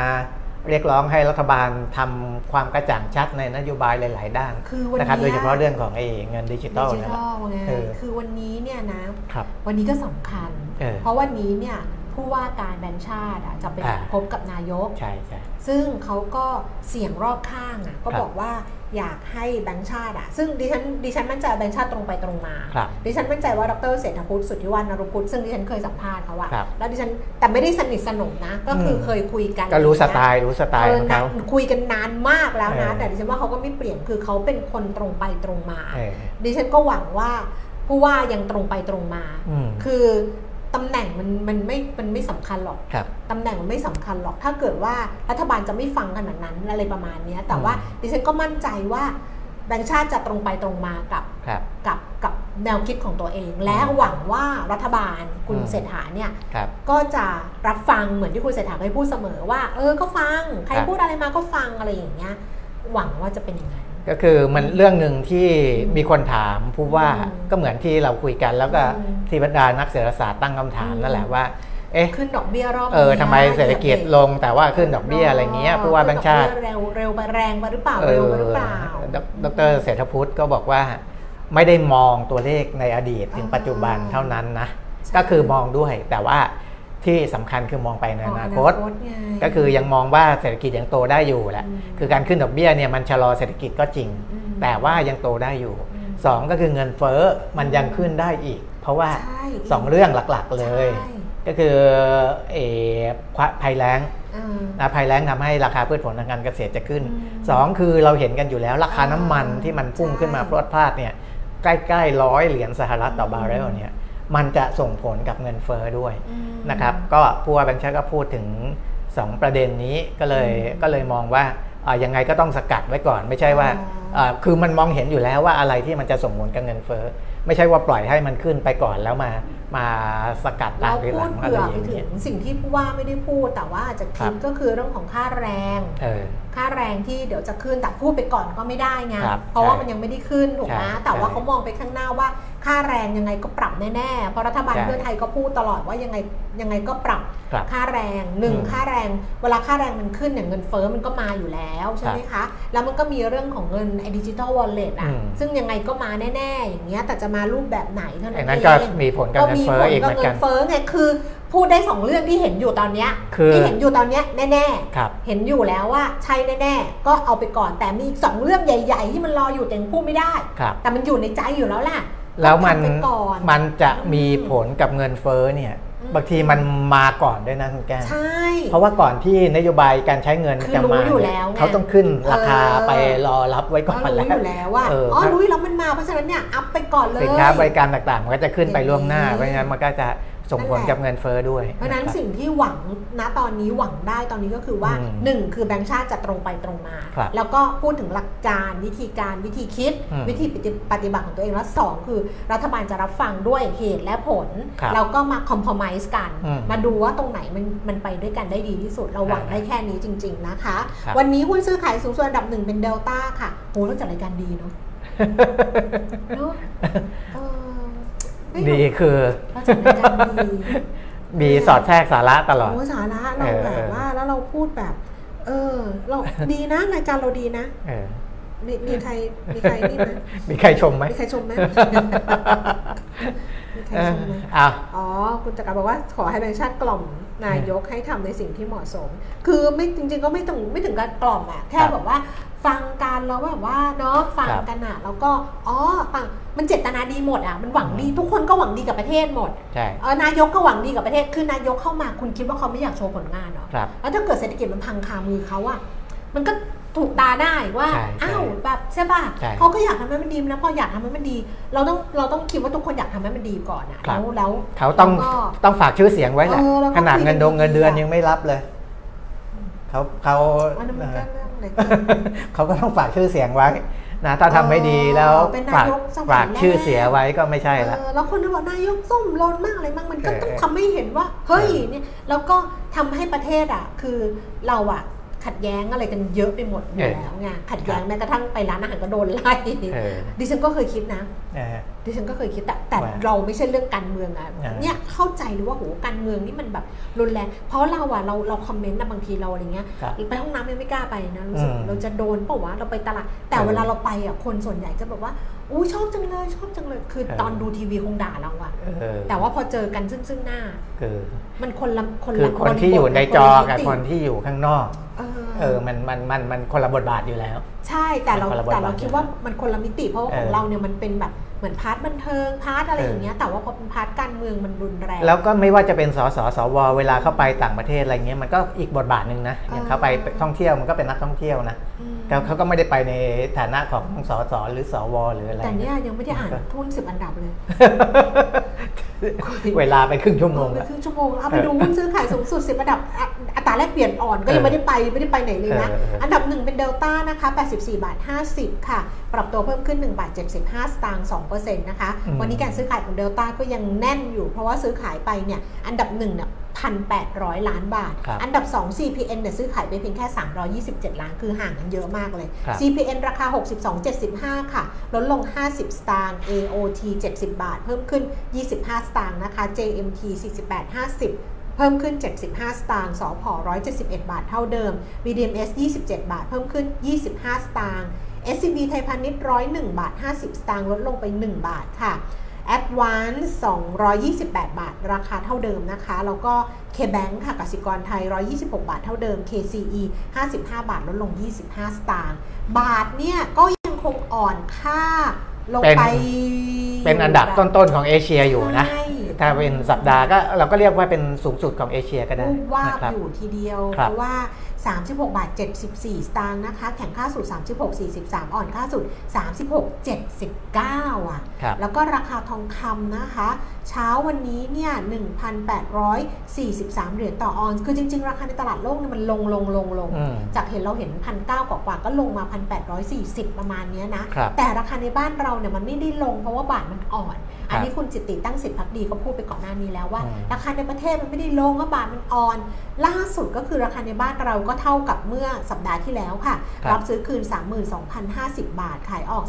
เรียกร้องให้รัฐบาลทำความกระจ่างชัดในนโยบายหลาย ๆ ด้าน
คือวัน
นะครับ
นี้
โดยเฉพาะเรื่องของไอ้เงินดิจิ
ดิ
ทัล
จิ
นั่นแห
ทั
ละ
ลไง
เออ
คือวันนี้เนี่ยนะ
ครับ
วันนี้ก็สำคัญ
เออ
เพราะวันนี้เนี่ย ผู้ว่าการแบงค์ชาติอะจะไป
อ่า
พบกับนายก
ใช่ใช่
ซึ่งเขาก็เสียงรอบข้างอะก็
ครับ
บอกว่าอยากให้แบงค์ชาติอะซึ่งดิฉันดิฉันมั่นใจว่าแบงค์ชาติตรงไปตรงมา
ครับ
ดิฉันมั่นใจว่าดรเศรษฐพุทธสุทธิวันนรุพุทธซึ่งดิฉันเคยสัมภาษณ์เขาอะ
ครับ
แล้วดิฉันแต่ไม่ได้สนิทสนมนะ ก็คืออ
ม
เคยคุยกัน
ก็รู้สไต
อย่างเงี้ย
ล์รู้สไตล์ของเขา
เออคุยกันนานมากแล้วนะ
เออ
แต่ดิฉันว่าเขาก็ไม่เปลี่ยนคือเขาเป็นคนตรงไปตรงมา
เออ
ดิฉันก็หวังว่าผู้ว่ายังตรงไปตรงมา
อืม
คือ ตำแหน่งมันมันไม่มันไม่สำคัญหรอก
ครับ
ตำแหน่งมันไม่สำคัญหรอก ถ้าเกิดว่ารัฐบาลจะไม่ฟังขนาดนั้นอะไรประมาณเนี้ยแต่ว่า
อืม
ดิฉันก็มั่นใจว่าแบงค์ชาติจะตรงไปตรงมากับ
ครับ
กับกับแนวคิดของตัวเอง และหวังว่ารัฐบาลคุณ
อืม
เศรษฐาเนี่ย
ครับ
ก็จะรับฟังเหมือนที่คุณเศรษฐาเคยพูดเสมอว่า เออก็ฟัง ใคร
ครับ
พูดอะไรมาก็ฟังอะไรอย่างเงี้ยหวังว่าจะเป็นอย่างนั้น
ก็คือมันเรื่องหนึ่งที่มีคนถามผู้ว่า
อืม
ก็เหมือนที่เราคุยกัน แล้วก็
อืม
ที่บรรดานักเศรษฐศาสตร์ตั้งคำถาม
อืม
นั่นแหละว่าเอ๊ะ
ขึ้นดอกเบี้ยรอบ
เออ
นี้
ทำไมเศรษฐกิจลงแต่ว่าขึ้นดอกเบี้ยอะไรเงี้ยผู้ว่าแบงค์ชาติ
ขึ้นดอกเบี้ยเร็วเร็วไปแรงไปหรือเปล่า
เอ
เร็ว
อ
ไปหรือเปล่า
ดดรเศรษฐพุทธก็บอกว่า ไม่ได้มองตัวเลขในอดีตถึง
อ่า
ปัจจุบันเท่านั้นนะ
ใช่
ก็คือมองด้วยแต่ว่า ที่สำคัญคือมองไปในอนาคต
ไง
ก็คือยังมองว่าเศรษฐกิจยังโตได้อยู่แหละ
อืม
คือการขึ้นดอกเบี้ยเนี่ยมันชะลอเศรษฐกิจก็จริง
อืม
แต่ว่ายังโตได้อยู่
อืม
สองก็คือเงินเฟ้อมันยังขึ้นได้อีก เพราะว่า
ใช่
สองเรื่องหลักๆเลย
ใช่
ก็คือเออภัยแล้ง
อ่า
นะภัยแล้งทำให้ราคาพืชผลทางการเกษตรจะขึ้น
อืม
สองคือเราเห็นกันอยู่แล้วราคาน้ำมัน
อ่า
ที่มันพุ่ง
ใช่
ขึ้นมาพรวดพราดเนี่ยใกล้ๆร้อยเหรียญสหรัฐต่อบาร์เรลเนี่ย มันจะส่งผลกับเงินเฟ้อด้วย
อืม
นะครับ ก็ผู้ว่าแบงค์ชาติก็พูดถึง 2 ประเด็นนี้ก็เลย
อืม
ก็เลยมองว่าอ่ายังไงก็ต้องสกัดไว้ก่อน ไม่ใช่ว่า
อ๋ออ่า
คือมันมองเห็นอยู่แล้วว่าอะไรที่มันจะส่งผลกับเงินเฟ้อไม่ใช่ว่าปล่อยให้มันขึ้นไปก่อนแล้วมามาสกัดตา
เรา
มทีห
พู
ลั
ด
งอะไร
เผื่อ
อ
ไป
ย่าง
ถึ
เงี้ย
งสิ่งที่ผู้ว่าไม่ได้พูดแต่ว่าอาจจะ
ครั
คิ
บ
ดก็คือเรื่องของค่าแรง
เออ
ค่าแรงที่เดี๋ยวจะขึ้นแต่พูดไปก่อนก็ไม่ได้ไง
ครับ
เพราะว่า
ใช่
มันยังไม่ได้ขึ้นถูกไหม
ใช่
แต่ว่า
ใช่
เขามองไปข้างหน้าว่าค่าแรงยังไงก็ปรับแน่ๆ เพราะรัฐบาล
ใช่
เพื่อไทยก็พูดตลอดว่ายังไงยังไงก็ปรับ
ครับ
ค่าแรงหนึ่ง
อืม
ค่าแรง เวลาค่าแรงมันขึ้นเนี่ยเงินเฟ้อมันก็มาอยู่แล้วใช่ไหมคะ แล้วมันก็มีเรื่องของเงินไอ้ดิจิ t a ลวอลเล็ตอะ
อืม
ซึ่งยังไงก็มาแน่ๆ อย่างเงี้ยแต่จะมารูปแบบไหนเท่านั้
อัน
น
นั้น
เอ
ก็
ง
มีผลกับเงินเฟ้ออีกเหมือน
เงิ
กัน
นเฟ้อไงคือพูดได้สองเรื่องที่เห็นอยู่ตอนเนี้ย
คือ
ที่เห็นอยู่ตอนเนี้ยแน่
ครับ
ๆ เห็นอยู่แล้วว่าใช่แน่ๆ ก็เอาไปก่อนแต่มีอีกสองเรื่องใหญ่ ๆ ที่มันรออยู่แต่ยังพูดไม่ได้
ครับ
แต่มันอยู่ในใจอยู่แล้วแหละ
แล้วมัน
ก็ทำไปก่อน
มันจะมีผลกับเงินเฟ้อเนี่ย
อืม
บางทีมันมาก่อนด้วยนะคุณแก้ว
ใช่
เพราะว่าก่อนที่นโยบายการใช้เงิน
คือ
จะ
รู้
มา
อยู่
เนี่ย
แล้วไง
เขาต้องขึ้นราคา
เออ
ไปรอรับไว้ก่
ก็
อน
รู้
แล้ว
อยู่แล้วว่า
เออ
อ๋อ
ครับ
รู้แล้วมันมาเพราะฉะนั้นเนี่ยอัพไปก่อนเลย
สินค้าบริการต่างๆ มันก็จะขึ้นไปล่วงหน้า
อย่างนี้
เพราะฉะนั้นมันก็จะ ส่งผล
นั่นแหละ
กับเงินเฟ้อด้วย
เพราะฉะนั้น
คบ
สิ่งที่หวังณตอนนี้หวังได้ตอนนี้ก็คือว่า
อืม
หนึ่งคือแบงค์ชาติจะตรงไปตรงมา
ครับ
แล้วก็พูดถึงหลักการวิธีการวิธีคิด
อืม
วิธีปฏิปฏิบัติของตัวเองแล้วสองคือรัฐบาลจะรับฟังด้วยเหตุและผล
ครับ
แล้วก็มาคอมเพลมไ s e กัน
อืม
มาดูว่าตรงไหนมันมันไปด้วยกันได้ดีที่สุด เราหวัง
อ่า
ได้แค่นี้จริง ๆนะคะ
ครับ
วันนี้หุ้นซื้อขายสูงสุดอันดับหนึ่งเป็นเดลต้าค่ะโหเราจัดรายการดีเนาะ
ดีคือ
เราจัดรายการดี
มีสอดแทรกสาระตลอด
โอ้สาระเรา
เออ
แบบว่าแล้วเราพูดแบบ เออ เราดีนะรายการเราดีนะ
เออ
มีมีใครมีใครนี่ไหม
มีใครชมไหม
มีใครชมไหมมีใคร
เอ
ช
อ
มไหม
อ้าว
อ๋อคุณจักรบอกว่าขอให้แบงค์ชาติกล่อม นายกให้ทำในสิ่งที่เหมาะสม คือไม่จริง ๆ ก็ไม่ถึงไม่ถึงการกล่อมอะแค่
ครับ
แบบว่าฟังกันแล้วแบบว่าเนาะฟัง
ครับ
กันอะแล้วก็อ๋อฟังมันเจตนาดีหมดอะมันหวังดีทุกคนก็หวังดีกับประเทศหมด
ใช่
เออนายกก็หวังดีกับประเทศคือนายกเข้ามาคุณคิดว่าเขาไม่อยากโชว์ผลงานเหรอ
ครับ
แล้วถ้าเกิดเศรษฐกิจมันพังคามือเขาอะมันก็ ถูกตาได้ว่า
ใช่ใช่
อ้าวแบบใช่ป่ะ
ใช่
เขาก็อยากทำให้มันดีนะพออยากทำให้มันดี เราต้องเราต้องคิดว่าทุกคนอยากทำให้มันดีก่อนอะ
ครั
แล้
บ
วแล้ว
เขาต้อง
แล้วก็
ต้องฝากชื่อเสียงไว้แหละ
เออแล้วก็
ขนาดเงินดง
คุยกัน
เงินเดือน
ดีๆอะ
ยังไม่รับเลย เขาเขา
อันนั้นมันก็เรื่องเล็ก
เขาก็ต้องฝากชื่อเสียงไว้นะถ้าทำไม่ดีแล้ว
เป็น
ฝาก
นายกสมัย
ฝากชื่อเสียไว้ก็ไม่ใช่ละ
เออแล้วคนที่บอกนายกส้มลนมากอะไรมากมันก็
เออ
ต้องทำให้เห็นว่า เฮ้ย
เออ
เนี่ยแล้วก็ทำให้ประเทศอะ คือเราอะ ขัดแย้งอะไรกันเยอะไปหมดอยู่แล้วไงขัดแย้งแม้กระทั่งไปร้านอาหารก็โดนไล่
เออ
ดิฉันก็เคยคิดนะ
เออ
ดิฉันก็เคยคิดแต่แต่
ว่า
เราไม่ใช่เรื่องการเมืองอะ
อ่า
เนี่ยเข้าใจเลยว่าโหการเมืองนี่มันแบบรุนแรงเพราะเราอะเราเราคอมเมนต์นะบางทีเราอะไรเงี้ย
ครับ
ไปห้องน้ำยังไม่กล้าไปนะรู้สึก
อืม
เราจะโดนเปล่าวะเราไปตลาดแต่
เออ
เวลาเราไปอะคนส่วนใหญ่จะแบบว่า อู้ชอบจังเลยชอบจังเลย คือ
เออ
ตอนดูทีวีคงด่าเราอะ
เออ
แต่ว่าพอเจอกันซึ่งซึ่งหน้า
คือ
มันคนละคน
คือ
ละ
คนที่อยู่ในจอกับ
มิติ
คนที่อยู่ข้างนอก
เออ
เออมันมันมันมันคนละบทบาทอยู่แล้ว
ใช่แต่เรา
มันคนละบท
แต่เรา
บาท
คิดว่ามันคนละมิติเพราะว่าของ
เออ
เราเนี่ยมันเป็นแบบ เหมือน part บันเทิง part อะไร
เออ
อ
อ
ย่างเงี้ยแต่ว่าพอเป็น part การเมืองมันรุนแรง
แล้วก็ไม่ว่าจะเป็นสสสวเวลาเข้าไปต่างประเทศอะไรเงี้ยมันก็อีกบทบาทหนึ่งนะอย่างเขาไปท่องเที่ยวมันก็เป็นนักท่องเที่ยวนะ
อืม
เขาเขาก็ไม่ได้ไปในฐานะของสสหรือสวหรืออะไร
แต่เนี่ยยังไม่ได้อ่านหุ้นสิบอันดับเลย
เวลาไปครึ่งชั่วโมง
ไป
แล้ว
ครึ่งชั่วโมงเอาไปดูหุ้นซื้อขายสูงสุดสิบอันดับอะอัตราแลกเปลี่ยนอ่อนก็ยังไม่ได้ไปไม่ได้ไปไหนเลยนะ
เออเออ
อันดับหนึ่งเป็นเดลต้านะคะ84บาท50 ค่ะ ปรับตัวเพิ่มขึ้น1บาท75สตางค์2%นะคะ
อืม
วันนี้การซื้อขายของเดลต้าก็ยังแน่นอยู่ เพราะว่าซื้อขายไปเนี่ย อันดับหนึ่งเนี่ย1,800ล้านบาท
ครับ
อันดับ 2 CPN เนี่ยซื้อขายไปเพียงแค่ 327 ล้าน คือห่างกันเยอะมากเลย
ครับ
CPN ราคา 62.75 ค่ะ ลดลง 50 สตางค์ AOT 70 บาท เพิ่มขึ้น 25 สตางค์นะคะ JMT 48.50เพิ่มขึ้น 75 สตางค์สพ171 บาทเท่าเดิม BDMs 27 บาท เพิ่มขึ้น 25 สตางค์ SCB ไทยพาณิชย์101 บาท 50 สตางค์ลดลงไป 1 บาทค่ะ Advance 228 บาท ราคาเท่าเดิมนะคะ แล้วก็ KBank ค่ะกสิกรไทย 126 บาทเท่าเดิม KCE 55 บาท ลดลง 25 สตางค์ บาทเนี่ยก็ยังคงอ่อนค่าลง
เป็น
ไป
เป็นอันดับต้นๆของเอเชียอยู่นะ
ใช่
ถ้าเป็นสัปดาห์ก็เราก็เรียกว่าเป็นสูงสุดของเอเชียก็ได้
วูบวาบ
นะครับ
อยู่ทีเดียว
ครับ
เพราะว่า 36 บาท 74 สตางค์นะคะ แข็งค่าสุด 36 43 อ่อนค่าสุด 36 79 อะ
ครับ
แล้วก็ราคาทองคำนะคะ เช้าวันนี้เนี่ย 1,843 เหรียญต่อออนซ์ คือจริง ๆ ราคาในตลาดโลกเนี่ยมันลงลงลงลง
อืม
จากเห็นเราเห็นพันเก้ากว่าๆก็ลงมา 1,840 ประมาณเนี้ยนะ
ครับ
แต่ราคาในบ้านเราเนี่ยมันไม่ได้ลงเพราะว่าบาทมันอ่อน
ครับ
อันนี้คุณจิตติตั้งสิทธิพักดีก็พูดไปก่อนหน้านี้แล้วว่า
อืม
ราคาในประเทศมันไม่ได้ลงก็บาทมันอ่อน ล่าสุดก็คือราคาในบ้านเราก็เท่ากับเมื่อสัปดาห์ที่แล้วค่ะ
ครับ
รับซื้อคืน 32,050 บาท ขายออก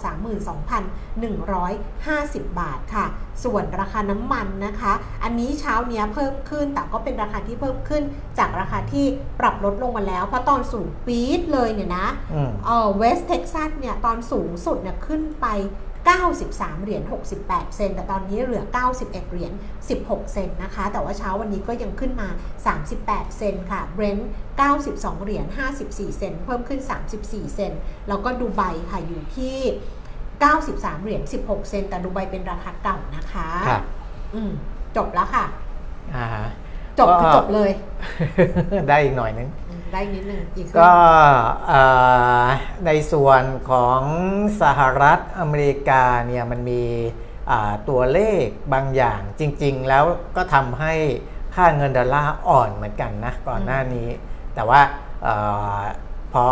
32,150 บาทค่ะ ส่วนราคาน้ำมันนะคะ อันนี้เช้าเนี้ยเพิ่มขึ้น แต่ก็เป็นราคาที่เพิ่มขึ้น จากราคาที่ปรับลดลงมาแล้ว เพราะตอนสูงปี๊ดเลยเนี่ยนะ
อืม
เออ West Texas เนี่ยตอนสูงสุดเนี่ยขึ้นไป 93 เหรียญ 68 เซนต์ แต่ตอนนี้เหลือ 91 เหรียญ 16 เซนต์นะคะ แต่ว่าเช้าวันนี้ก็ยังขึ้นมา 38 เซนต์ค่ะ เบรนท์92 เหรียญ 54 เซนต์ เพิ่มขึ้น 34 เซนต์ แล้วก็ดูไบค่ะอยู่ที่ 93 เหรียญ 16 เซนต์ แต่ดูไบเป็นราคาเก่านะคะ
ครับ
อืมจบแล้วค่ะ
อ่าฮะ
จบคือจบเลย
ได้อีกหน่อยนึง
อืม ได้นิดนึงอีก
ก็เอ่อในส่วนของสหรัฐอเมริกาเนี่ยมันมีอ่าตัวเลขบางอย่างจริง ๆ แล้วก็ทำให้ค่าเงินดอลลาร์อ่อนเหมือนกันนะก่อนหน้านี้ แต่ว่าเออพอ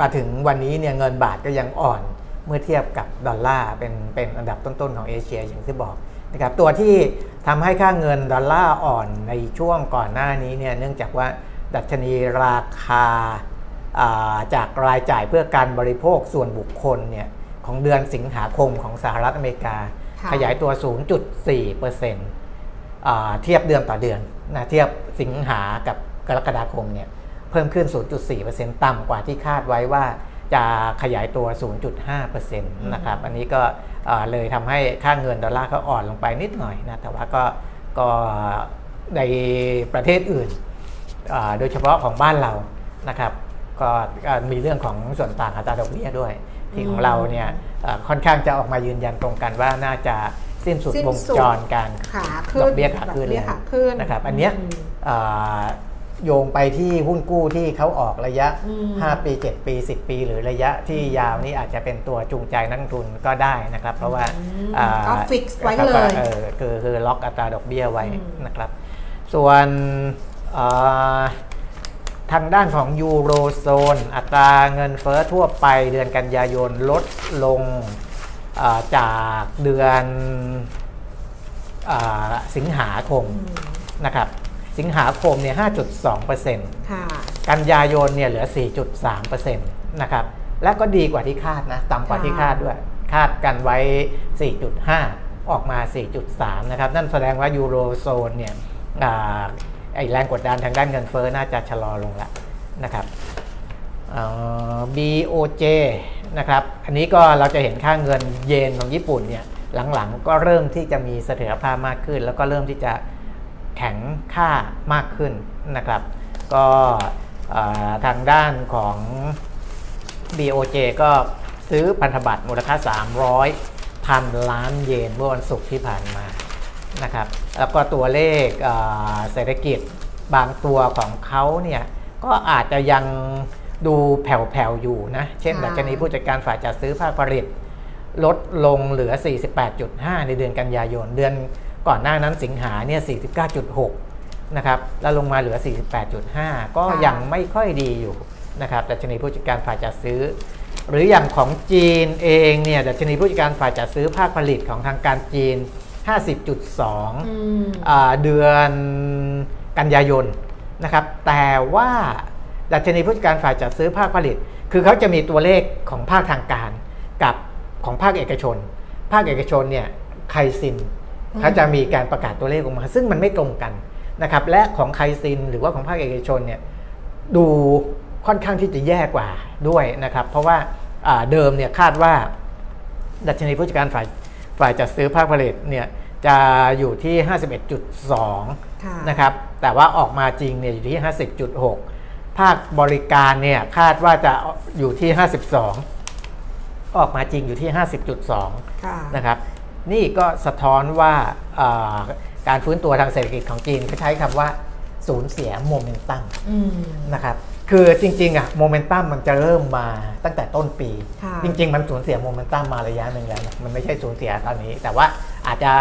มาถึงวันนี้เนี่ยเงินบาทก็ยังอ่อนเมื่อเทียบกับดอลลาร์เป็นเป็นอันดับต้น ๆ ของเอเชียอย่างที่บอกนะครับตัวที่ทำให้ค่าเงินดอลลาร์อ่อนในช่วงก่อนหน้านี้เนี่ยเนื่องจากว่า ดัชนีราคาอ่าจากรายจ่ายเพื่อการบริโภคส่วนบุคคลเนี่ยของเดือนสิงหาคมของสหรัฐอเมริกา
ค่ะ
ขยายตัว 0.4%อ่าเทียบเดือนต่อเดือนนะเทียบสิงหากับกรกฎาคมเนี่ยเพิ่มขึ้น 0.4%ต่ำกว่าที่คาดไว้ว่าจะขยายตัว 0.5%นะครับ อันนี้ก็อ่าเลยทำให้ค่าเงินดอลลาร์ก็อ่อนลงไปนิดหน่อยนะ แต่ว่าก็ก็ในประเทศอื่นอ่า โดยเฉพาะของบ้านเรานะครับก็ก็มีเรื่องของส่วนต่างอัตราดอกเบี้ยด้วย ที่ของเราเนี่ยอ่าค่อนข้างจะออกมายืนยันตรงกันว่าน่าจะสิ้นสุด
สิ้น
วง
สุด
จรการ
ขาขึ้น
ดอกเบี้ยขาขึ้น
ดอกเบี้ย
แล้ว
ขาขึ้น
นะครับ อันเนี้ย
ม
อ่าโยงไปที่หุ้นกู้ที่เขาออกระยะ
อืม
5ปี 7 ปี 10 ปี หรือระยะที่ยาวนี้อาจจะเป็นตัวจูงใจนักลงทุนก็ได้นะครับ เพราะว่า
อืม
อ่า
ก็ฟิกไว้เลย
ออคือคือล็อกอัตราดอกเบี้ยไว้
อืม
นะครับ ส่วนอ่า ทางด้านของยูโรโซน อัตราเงินเฟ้อทั่วไปเดือนกันยายนลดลงอ่าจากเดือนอาสิงหาคม
อืม
นะครับ สิงหาคมเนี่ย 5.2%
ค่ะ
กันยายนเนี่ยเหลือ 4.3%นะครับ และก็ดีกว่าที่คาดนะ ต่ำกว่าที่คาดด้วย คาดกันไว้ 4.5 ออกมา 4.3 นะครับ นั่นแสดงว่ายูโรโซนเนี่ยอ่า ไอแรงกดดันทางด้านเงินเฟ้อน่าจะชะลอลงแล้วนะครับออ BOJ นะครับ อันนี้ก็เราจะเห็นค่าเงินเยนของญี่ปุ่นเนี่ยหลังๆก็เริ่มที่จะมีเสถียรภาพมากขึ้น แล้วก็เริ่มที่จะแข็งค่ามากขึ้นนะครับ ก็ทางด้านของ BOJ ก็ซื้อพันธบัตรมูลค่า 300พันล้านเยนเมื่อวันศุกร์ที่ผ่านมา นะครับแล้วก็ตัวเลขเอ่อเศรษฐกิจบางตัวของเขาเนี่ยก็อาจจะยังดูแผ่วๆอยู่นะ เช่น
ค่ะ
ดัชนีผู้จัดการฝ่ายจัดซื้อภาคผลิต ลดลงเหลือ 48.5 ในเดือนกันยายน เดือนก่อนหน้านั้นสิงหาเนี่ย 49.6 นะครับ แล้วลงมาเหลือ 48.5 ก็
ค่ะ
ยังไม่ค่อยดีอยู่นะครับดัชนีผู้จัดการฝ่ายจัดซื้อ หรืออย่างของจีนเองเนี่ยดัชนีผู้จัดการฝ่ายจัดซื้อภาคผลิตของทางการจีน 50.2
อืม
อ่าเดือนกันยายนนะครับ แต่ว่าดัชนีผู้จัดการฝ่ายจัดซื้อภาคผลิต คือเขาจะมีตัวเลขของภาคทางการกับของภาคเอกชน ภาคเอกชนเนี่ยไคซิน
อืม
เขาจะมีการประกาศตัวเลขออกมา ซึ่งมันไม่ตรงกันนะครับ และของไคซินหรือว่าของภาคเอกชนเนี่ยดูค่อนข้างที่จะแย่กว่าด้วยนะครับ เพราะว่าอ่าเดิมเนี่ยคาดว่าดัชนีผู้จัดการฝ่าย ฝ่ายจัดซื้อภาคผลิตเนี่ยจะอยู่ที่ 51.2
ค่ะ
นะครับ แต่ว่าออกมาจริงเนี่ยอยู่ที่ 50.6 ภาคบริการเนี่ยคาดว่าจะอยู่ที่ 52 ออกมาจริงอยู่ที่ 50.2
ค่ะ
นะครับ นี่ก็สะท้อนว่าเอ่อการฟื้นตัวทางเศรษฐกิจของจีนเขาใช้คำว่าสูญเสียโมเมนตัม
อืม
นะครับ คือจริงๆอะโมเมนตัมมันจะเริ่มมาตั้งแต่ต้นปี
ค่ะ
จริง ๆ มันสูญเสียโมเมนตัมมาระยะหนึ่งแล้วนะมันไม่ใช่สูญเสียตอนนี้ แต่ว่าอาจจะ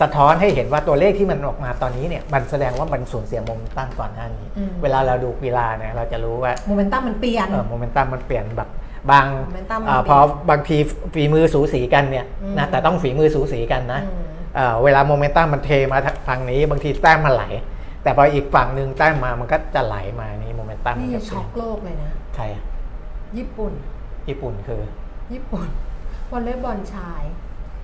สะท้อนให้เห็นว่าตัวเลขที่มันออกมาตอนนี้เนี่ยมันแสดงว่ามันสูญเสียโมเมนตัมก่อนหน้านี้
อืม
เวลาเราดูกีฬาเนี่ยเราจะรู้ว่า
โมเมนตัมมันเปลี่ยน
เออโมเมนตัมมันเปลี่ยนแบบบาง
โมเมนตัมมัน
เอ่อ
เปลี่
พ
ยน
อบางทีฝีมือสูสีกันเนี่ย
อืม
นะแต่ต้องฝีมือสูสีกันนะ
อืม
เอ่อเวลาโมเมนตัมมันเทมาทางนี้ บางทีแต้มมันไหล แต่พออีกฝั่งหนึ่งแต้มมามันก็จะไหลมานี่โมเมนตัมมัน
นี่
จะเป
ช็
ลี่
อยก
น
โลกเลยนะ
ใครอะ
ญี่ปุ่น
ญี่ปุ่นคือ
ญี่ปุ่นวอลเลย์บอลชาย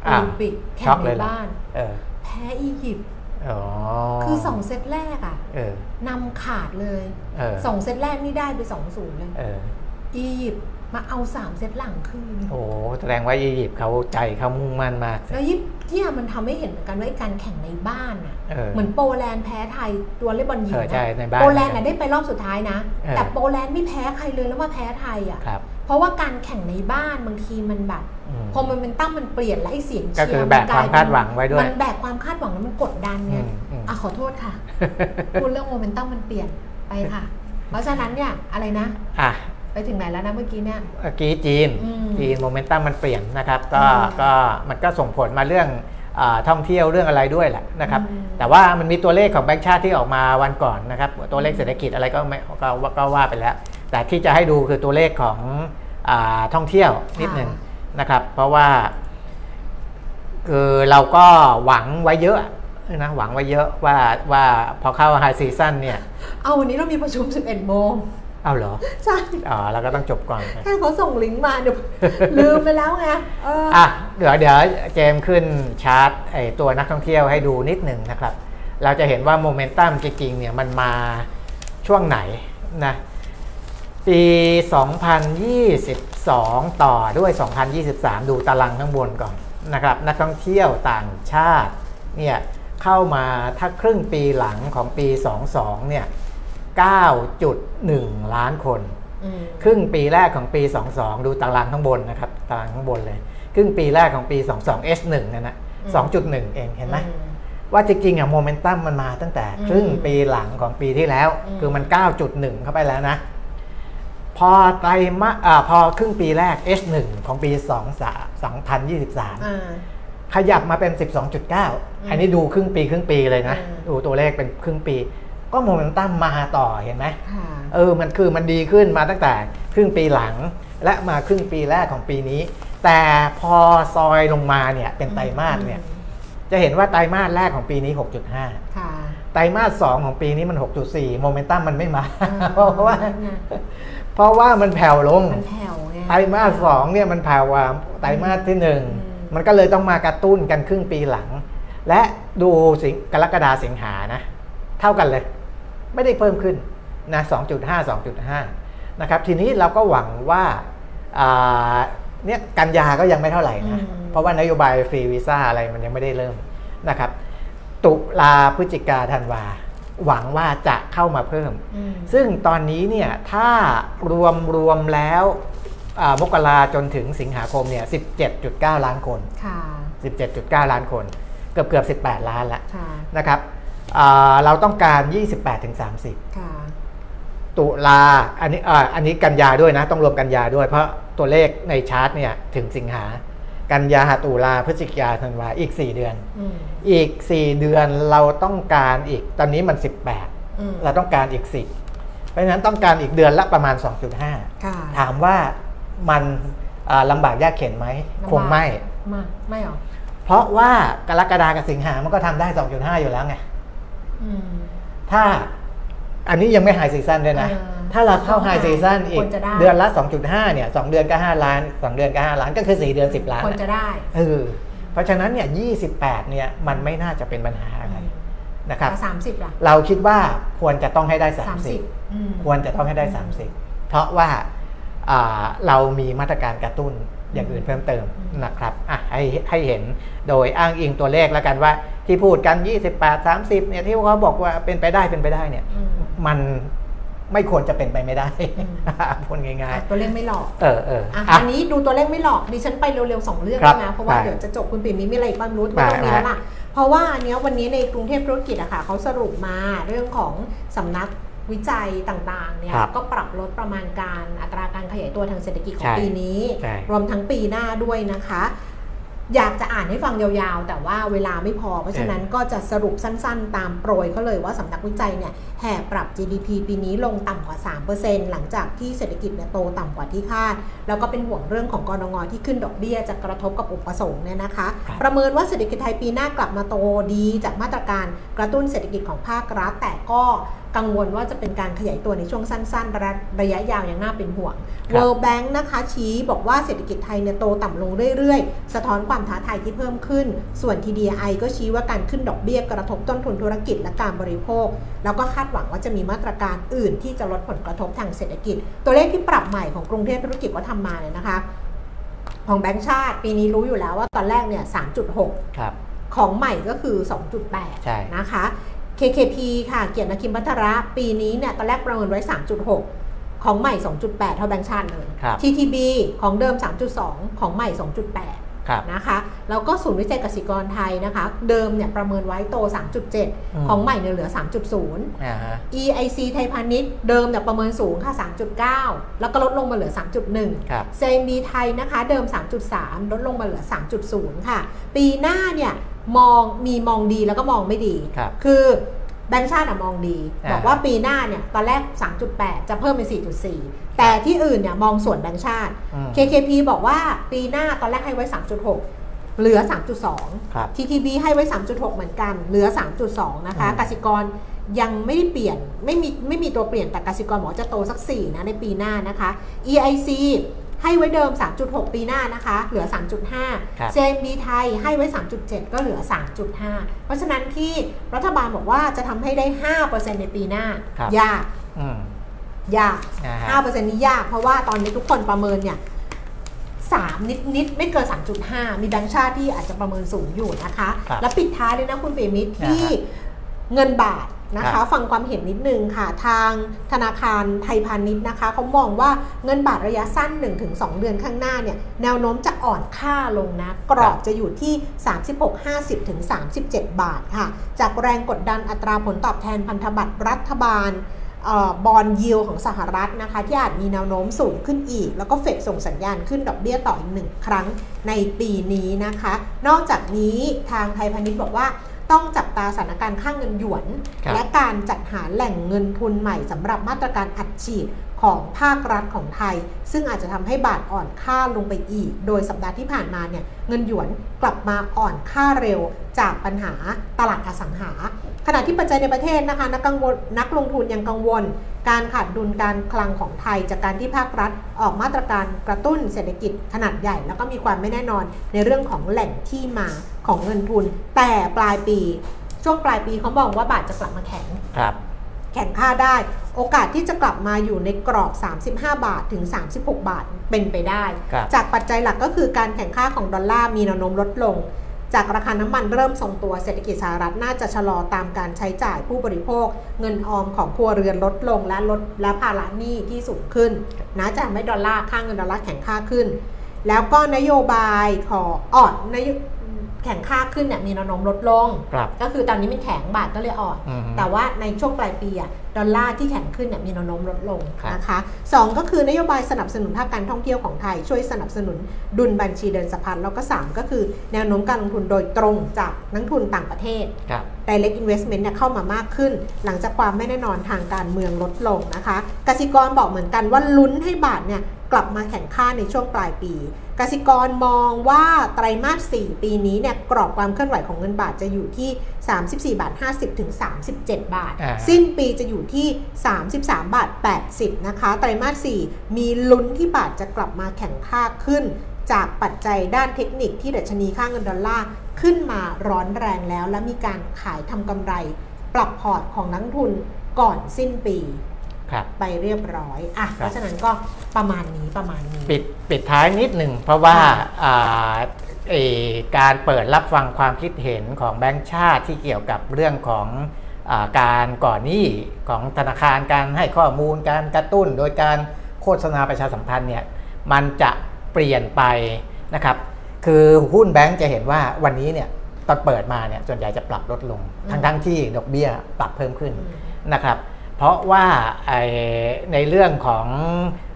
โอ
อะ
ลิมปิกแข่
ช็อก
ง
เล
ใน
ยเหรอ
บ้าน
เออ
แพ้อียิปต์
อ๋อ
คือสองเซตแรกอะ
เออนำ
ขาดเลย
เออ
สองเซตแรกนี่ได้ไปสองศูนย์เลย
เออ
อียิปต์ มาเอาสามเซตหลังคืน
โอ้แสดงว่าอียิปต์เขาใจเขามุ่งมั่นมาก
แล้วยิปที่มันทำให้เห็นเหมือนกันว่าไอ้การแข่งในบ้านอะ
เออ
เหมือนโปแลนด์แพ้ไทยตัวเล่นบอลหญิง
เออ
อะ
ใช่ในบ้าน
โปแลนด์น่ะได้ไปรอบสุดท้ายนะ
เออ
แต่โปแลนด์ไม่แพ้ใครเลยแล้วมาแพ้ไทยอะ
ครับ
เพราะว่าการแข่งในบ้านบางทีมันแบบ
อืม
พอมันเป็นตั้มมันเปลี่ยนแล้วไอ้เสียงเชี
ก็
ยร์
คือแบกความคาดหวังไว้ด้วย
มันแบกความคาดหวังแล้วมันกดดันไง
อืมอืม
อะขอโทษค่ะพูดเรื่องโมเมนตัมมันเปลี่ยนไปค่ะ เพราะฉะนั้นเนี่ยอะไรนะ
อะ
ไปถึงไหนแล้วนะเมื่อกี้เนี่ย
เมื่อกี้จีน
อืม
จีนโมเมนตัมมันเปลี่ยนนะครับก็
อืม
ก็มันก็ส่งผลมาเรื่องอาท่องเที่ยวเรื่องอะไรด้วยแหละนะครับ
อืม
แต่ว่ามันมีตัวเลขของแบงก์ชาติที่ออกมาวันก่อนนะครับตัวเลขเศรษฐกิจอะไรก็ไม่ก็ก็ว่าไปแล้ว แต่ที่จะให้ดูคือตัวเลขของอาท่องเที่ยวนิดหนึ่งนะครับ เพราะว่า คือเราก็หวังไว้เยอะนะหวังไว้เยอะว่าว่าพอเข้า high season เนี่ย
เอาวันนี้เรามีประชุม 11 โมง
เอาเหรอ
ใช่
อ๋อเราก็ต้องจบก่อน
แค่เขาส่งลิงก์มาเดี๋ยวลืมไปแล้วไงเอออ
อะเดี๋ยวเดี๋ยวเจมส์ขึ้นชาร์ตไอตัวนักท่องเที่ยวให้ดูนิดหนึ่งนะครับ เราจะเห็นว่าโมเมนตัมจริงๆเนี่ยมันมาช่วงไหนนะปี 2022 ต่อด้วย 2023 ดูตารางข้างบนก่อนนะครับ นักท่องเที่ยวต่างชาติเนี่ยเข้ามาถ้าครึ่งปีหลังของปี 22 เนี่ย 9.1 ล้านคน
อืม
ครึ่งปีแรกของปี 22 ดูตารางข้างบนนะครับ ตารางข้างบนเลย ครึ่งปีแรกของปี 22 H1 นั่นนะ
อืม
2.1 เองเห็นไหม
อืม
ว่าจริงๆอะโมเมนตัมมันมาตั้งแต่
อืม
ครึ่งปีหลังของปีที่แล้ว
อืม
คือมัน 9.1 เข้าไปแล้วนะ พอไตรมาอ่าพอครึ่งปีแรก H1 ของปี2 2023
อ่า
ขยับมาเป็น 12.9 อันนี้ดูครึ่งปีครึ่งปีเลยนะ
อืม
ดูตัวเลขเป็นครึ่งปี ก็โมเมนตัมมาต่อเห็นไหม
ค่ะ
เออมันคือมันดีขึ้นมาตั้งแต่ครึ่งปีหลัง และมาครึ่งปีแรกของปีนี้ แต่พอซอยลงมาเนี่ยเป็นไตรมาสเนี่ยจะเห็นว่าไตรมาสแรกของปีนี้ 6.5
ค่ะ
ไตรมาส2ของปีนี้มัน 6.4 โมเมนตัมมันไม่มา
อ่า
เพราะว่า
นั่นไง
เพราะว่ามันแผ่วลง
มันแผ่วไง
ไตรมาสสองเนี่ยมันแผ่วกว่าไตรมาสที่หนึ่ง
อืม
มันก็เลยต้องมากระตุ้นกันครึ่งปีหลัง และดูสิงกรกฎาสิงหานะ เท่ากันเลย ไม่ได้เพิ่มขึ้นนะ 2.5 2.5 นะครับ ทีนี้เราก็หวังว่าอ่าเนี่ยกันยาก็ยังไม่เท่าไหร่นะ
อืม
เพราะว่านโยบายฟรีวีซ่าอะไรมันยังไม่ได้เริ่มนะครับ ตุลาพฤศจิกาธันวา หวังว่าจะเข้ามาเพิ่ม
อืม
ซึ่งตอนนี้เนี่ยถ้ารวมรวมแล้วอ่ามกราจนถึงสิงหาคมเนี่ย 17.9 ล้านคน
ค่ะ
17.9 ล้านคน เกือบเกือบ 18 ล้านแล้ว
ค่ะ
นะครับอ่า เราต้องการ 28-30
ค่ะ
ตุลาอันนี้อ่าอันนี้กันยาด้วยนะ ต้องรวมกันยาด้วย เพราะตัวเลขในชาร์ตเนี่ยถึงสิงหา กันยาตุลาพฤศจิกาธันวาอีก 4 เดือน
อืม
อีก 4 เดือนเราต้องการอีกตอนนี้มัน 18
อืม
เราต้องการอีก 10 เพราะฉะนั้นต้องการอีกเดือนละประมาณ 2.5
ค่ะ
ถามว่ามันอ่าลำบากยากเข็นไหมคงไม่
มาไม่หรอ
เพราะว่ากรกฎากับสิงหามันก็ทำได้ 2.5 อยู่แล้วไง
อืม
ถ้าอันนี้ยังไม่ high season ด้วยนะ
อ่า
ถ้าเราเข้า high season อีกค
วรจะได้
เดือนละ 2.5 เนี่ย2เดือนก็ 5 ล้าน 2 เดือนก็ 5 ล้านก็คือ 4 เดือน 10 ล้าน
ควรจะได้
เออเพราะฉะนั้นเนี่ย28 เนี่ยมันไม่น่าจะเป็นปัญหาอะไรนะครับ
สามสิบล่ะ
เราคิดว่าควรจะต้องให้ได้
สามสิบ
30
อืม
ควรจะต้องให้ได้ 30 เพราะว่าอ่าเรามีมาตรการกระตุ้น อย่างอื่นเพิ่มเติม
อืม
นะครับอะให้ให้เห็นโดยอ้างอิงตัวเลขแล้วกันว่าที่พูดกัน 28 30เนี่ยที่เขาบอกว่าเป็นไปได้เป็นไปได้เนี่ย
อืม
มันไม่ควรจะเป็นไปไม่ได้
อืม
พูดง่าย
อะตัวเลขไม่หลอก
ๆเออเออ
อะ
อะ
อันนี้ดูตัวเลขไม่หลอก ดิฉันไปเร็วๆสองเรื่อง
ครับ
นะเพราะว่า
ได้
เดี๋ยวจะจบคุณปิ่มมีมีอะไรอีกบ้างรู้ไม่ต้องมี
ได้
แล้วล่ะ เพราะว่าอันเนี้ยวันนี้ในกรุงเทพธุรกิจอะค่ะเขาสรุปมาเรื่องของสำนัก วิจัยต่างๆเนี่ย
ครับ
ก็ปรับลดประมาณการอัตราการขยายตัวทางเศรษฐกิจของ
ใช่
ปีนี้
ใช่
รวมทั้งปีหน้าด้วยนะคะ อยากจะอ่านให้ฟังยาวๆ แต่ว่าเวลาไม่พอ เพราะฉะนั้นก็จะสรุปสั้นๆ ตามโปรยเขาเลยว่าสำนักวิจัยเนี่ยแห่ปรับ GDP ปีนี้ลงต่ำกว่า 3%หลังจากที่เศรษฐกิจเนี่ยโตต่ำกว่าที่คาด แล้วก็เป็นห่วงเรื่องของกรงงที่ขึ้นดอกเบี้ยจะกระทบกับอุปสงค์เนี่ยนะคะ
ครับ
ประเมินว่าเศรษฐกิจไทยปีหน้ากลับมาโตดีจากมาตรการกระตุ้นเศรษฐกิจของภาครัฐแต่ก็ กังวลว่าจะเป็นการขยายตัวในช่วงสั้น ๆ ระระยะยาวยังน่าเป็นห่วง
ครับ
World Bank นะคะชี้บอกว่าเศรษฐกิจไทยเนี่ยโตต่ำลงเรื่อยๆ สะท้อนความท้าทายที่เพิ่มขึ้น ส่วน TDI ก็ชี้ว่าการขึ้นดอกเบี้ยกระทบต้นทุนธุรกิจและการบริโภค แล้วก็คาดหวังว่าจะมีมาตรการอื่นที่จะลดผลกระทบทางเศรษฐกิจ ตัวเลขที่ปรับใหม่ของกรุงเทพธุรกิจก็ทำมาเนี่ยนะคะของแบงก์ชาติ ปีนี้รู้อยู่แล้วว่าตอนแรกเนี่ย 3.6
ครับ
ของใหม่ก็คือ
ใช่
2.8 นะคะ KKP ค่ะ เกียรตินคิมพัทระปีนี้เนี่ยตอนแรกประเมินไว้ 3.6 ของใหม่ 2.8 เท่าแบงค์ชาติเลย
ครับ
TTB ของเดิม 3.2 ของใหม่ 2.8
ครับ
นะคะแล้วก็ศูนย์วิจัยกสิกรไทยนะคะ เดิมเนี่ยประเมินไว้โต
อืม
3.7 ของใหม่เนี่ยเหลือ 3.0
อ่าฮะ
EIC ไทยพาณิชย์เดิมเนี่ยประเมินสูงค่ะ 3.9 แล้วก็ลดลงมาเหลือ 3.1
ครับ
เซมบีไทยนะคะ เดิม 3.3 ลดลงมาเหลือ 3.0 ค่ะ ปีหน้าเนี่ย มองมีมองดีแล้วก็มองไม่ดี
ครับ
คือแบงก์ชาติอะมองดี
อ่า
บอกว่าปีหน้าเนี่ยตอนแรก 3.8 จะเพิ่มเป็น 4.4 แต่ที่อื่นเนี่ยมองส่วนแบงก์ชาติ
อืม
KKP บอกว่าปีหน้าตอนแรกให้ไว้ 3.6 เหลือ3.2
ครับ
TTB ให้ไว้ 3.6 เหมือนกัน เหลือ 3.2 นะคะ
อืม
กสิกรยังไม่ได้เปลี่ยน ไม่มีไม่มีตัวเปลี่ยนแต่กสิกรบอกว่าจะโตสัก 4 นะในปีหน้านะคะ EIC ให้ไว้เดิม 3.6 ปีหน้านะคะ เหลือ
ครับ
3.5 CMB ไทยให้ไว้ 3.7 ก็เหลือ 3.5 เพราะฉะนั้นที่รัฐบาลบอกว่าจะทำให้ได้ 5%ในปีหน้า
ครับ
ยาก
อืม
ยาก
นะฮะ
5%นี้ยาก เพราะว่าตอนนี้ทุกคนประเมินเนี่ย3 นิดนิดๆไม่เกิน 3.5 มีแบงก์ชาติที่อาจจะประเมินสูงอยู่นะคะ
ครับ
แล้วปิดท้ายเลยนะคุณเปรมิตรที่
นะฮะ
เงินบาท นะ
ครั
คะ
บ
ฟังความเห็นนิดนึงค่ะทางธนาคารไทยพาณิชย์นะคะเขามองว่าเงินบาทระยะสั้น 1-2 เดือนข้างหน้าเนี่ยแนวโน้มจะอ่อนค่าลงนะ กรอบจะอยู่ที่ 36.50ถึง37 บาทค่ะ จากแรงกดดันอัตราผลตอบแทนพันธบัตรรัฐบาลบอลยิวของสหรัฐนะคะที่อาจมีแนวโน้มสูงขึ้นอีก แล้วก็เฟดส่งสัญญาณขึ้นดอกเบี้ยต่ออีกหนึ่งครั้งในปีนี้นะคะ นอกจากนี้ทางไทยพาณิชย์บอกว่า ต้องจับตาสถานการณ์ค่างเงินหยวน
ครับ
และการจัดหาแหล่งเงินทุนใหม่สำหรับมาตรการอัดฉีด ของภาครัฐของไทย ซึ่งอาจจะทำให้บาทอ่อนค่าลงไปอีก โดยสัปดาห์ที่ผ่านมาเนี่ยเงินหยวนกลับมาอ่อนค่าเร็วจากปัญหาตลาดอสังหา ขณะที่ปัจจัยในประเทศนะคะนักกังวลนักลงทุนยังกังวล การขาดดุลการคลังของไทย จากการที่ภาครัฐออกมาตรการกระตุ้นเศรษฐกิจขนาดใหญ่ แล้วก็มีความไม่แน่นอนในเรื่องของแหล่งที่มาของเงินทุน แต่ปลายปี ช่วงปลายปีเขามองว่าบาทจะกลับมาแข็ง
ครับ
แข่งค่าได้ โอกาสที่จะกลับมาอยู่ในกรอบ 35 บาทถึง 36 บาทเป็นไปได้
ครับ
จากปัจจัยหลักก็คือการแข็งค่าของดอลลาร์มีแนวโน้มลดลง จากราคาน้ำมันเริ่มทรงตัวเศรษฐกิจสหรัฐน่าจะชะลอตามการใช้จ่ายผู้บริโภค เงินออมของครัวเรือนลดลงและลดและภาระหนี้ที่สูงขึ้นนะจะทำให้ดอลลาร์ค่าเงินดอลลาร์แข็งค่าขึ้น แล้วก็นโยบายของอ่อนนโยแข็งค่าขึ้นเนี่ยมีแนวโน้มลดลง
ครับ
ก็คือตอนนี้มันแข็งบาทก็เลยอ่อน
อืม
แต่ว่าในช่วงปลายปีอะ ดอลลาร์ที่แข็งขึ้นเนี่ยมีแนวโน้มลดลง
ครับ
นะคะสองก็คือนโยบายสนับสนุนภาคการท่องเที่ยวของไทย ช่วยสนับสนุนดุลบัญชีเดินสะพัดแล้วก็ 3 ก็คือแนวโน้มการลงทุนโดยตรงจากนักทุนต่างประเทศ
ครับ
direct investment เนี่ยเข้ามามากขึ้น หลังจากความไม่แน่นอนทางการเมืองลดลงนะคะกสิกรบอกเหมือนกันว่าลุ้นให้บาทเนี่ย กลับมาแข่งค่าในช่วงปลายปี กสิกรมองว่าไตรมาส 4 ปีนี้เนี่ยกรอบความเคลื่อนไหวของเงินบาทจะอยู่ที่ 34 บาท 50 ถึง 37 บาท สิ้นปีจะอยู่ที่ 33 บาท 80 นะคะ ไตรมาส 4 มีลุ้นที่บาทจะกลับมาแข็งค่าขึ้น จากปัจจัยด้านเทคนิคที่ดัชนีค่าเงินดอลลาร์ขึ้นมาร้อนแรงแล้ว และมีการขายทำกำไร ปรับพอร์ตของนักทุนก่อนสิ้นปี ไปเรียบร้อยอะ
ครับ
เพราะฉะนั้นก็ประมาณนี้ประมาณนี้
ปิดปิดท้ายนิดหนึ่งเพราะว่า
ค่ะ
อ่าเอ่อการเปิดรับฟังความคิดเห็นของแบงค์ชาติที่เกี่ยวกับเรื่องของอ่าการก่อนหนี้ของธนาคารการให้ข้อมูลการกระตุ้น โดยการโฆษณาประชาสัมพันธ์เนี่ยมันจะเปลี่ยนไปนะครับ คือหุ้นแบงก์จะเห็นว่าวันนี้เนี่ยตอนเปิดมาเนี่ยส่วนใหญ่จะปรับลดลง
อืม
ทั้งทั้งๆที่ดอกเบี้ยปรับเพิ่มขึ้น
อืม
นะครับ เพราะว่าในเรื่องของ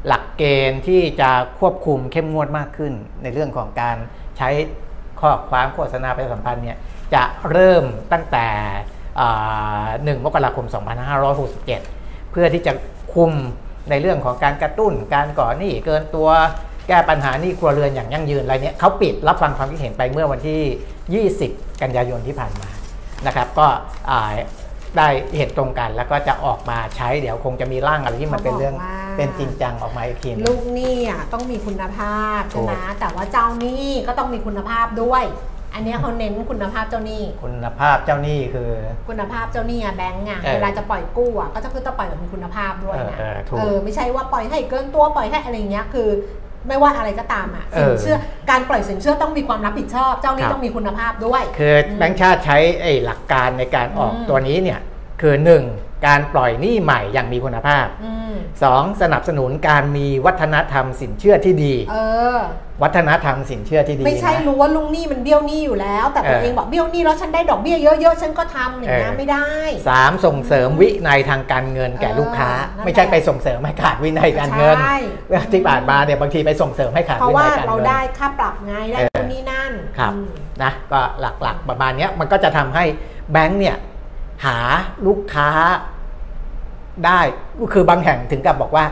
หลักเกณฑ์ที่จะควบคุมเข้มงวดมากขึ้น ในเรื่องของการใช้ข้อความโฆษณาประชาสัมพันธ์เนี่ยจะเริ่มตั้งแต่ 1 มกราคม 2567 เพื่อที่จะคุมในเรื่องของการกระตุ้นการก่อหนี้เกินตัวแก้ปัญหานี้ครัวเรือนอย่างยั่งยืนอะไรเนี้ยเขาปิดรับฟังความคิดเห็นไปเมื่อวันที่ 20 กันยายนที่ผ่านมานะครับ ก็อ่า ได้เห็นตรงกันแล้วก็จะออกมาใช้เดี๋ยวคงจะมีร่างอะไรที่มันเป็นเรื่อง
เขาบอกว่า
เป็นจริงจังออกมาอีกทีหนึง
ลูกหนี้อะต้องมีคุณภาพ
ถู
ใช่
ก
ไหมแต่ว่าเจ้าหนี้ก็ต้องมีคุณภาพด้วย อันเนี้ยเขาเน้นคุณภาพเจ้าหนี้
คุณภาพเจ้าหนี้คือ
คุณภาพเจ้าหนี้อะแบงก์อะ
เออ
เวลาจะปล่อยกู้อะก็จะคือต้องปล่อยแบบมีคุณภาพด้วยนะ
เออเออถูก
เออไม่ใช่ว่าปล่อยให้เกินตัวปล่อยให้อะไรเงี้ยคือ ไม่ว่าอะไรก็ตามอะ
เอ
สิน
อ
เชื่อการปล่อยสินเชื่อต้องมีความรับผิดชอบ เจ้าหนี้
ครับ
ต้องมีคุณภาพด้วย
คือแบงค์ชาติใช้ไอ้หลักการในการออก
อืม
ตัวนี้เนี่ยคือ 1. การปล่อยหนี้ใหม่อย่างมีคุณภาพ
อืม
2. สนับสนุนการมีวัฒนธรรมสินเชื่อที่ดี
เออ
วัฒนธรรมสินเชื่อที่ดี
ไม่ใช่
นะ
รู้ว่าลุงหนี้มันเบี้ยวหนี้อยู่แล้ว แต่ตัว
เออ
เองบอกเบี้ยวหนี้แล้วฉันได้ดอกเบี้ยเยอะๆฉันก็ทำอย่างเงี้ย
เออ
ไม่ได้
สามส่งเสริมวินัยทางการเงินแก่
เออ
ลูกค้า
นั่นแหละ
ไม่ใช่ไปส่งเสริมให้ขาดวินัยการเงิน
ใช่
ที่ผ่านมาเนี่ยบางทีไปส่งเสริมให้ขาด
เพราะ
วิ
ว่า
นัยการ
เรา
เงิน
ได้ค่าปรับไงได้
เออ
นู่นนี่นั่น
ครับ
อืม
นะก็หลักๆประมาณเนี้ยมันก็จะทำให้แบงค์เนี่ย หาลูกค้าได้คือบางแห่งถึงกับบอกว่า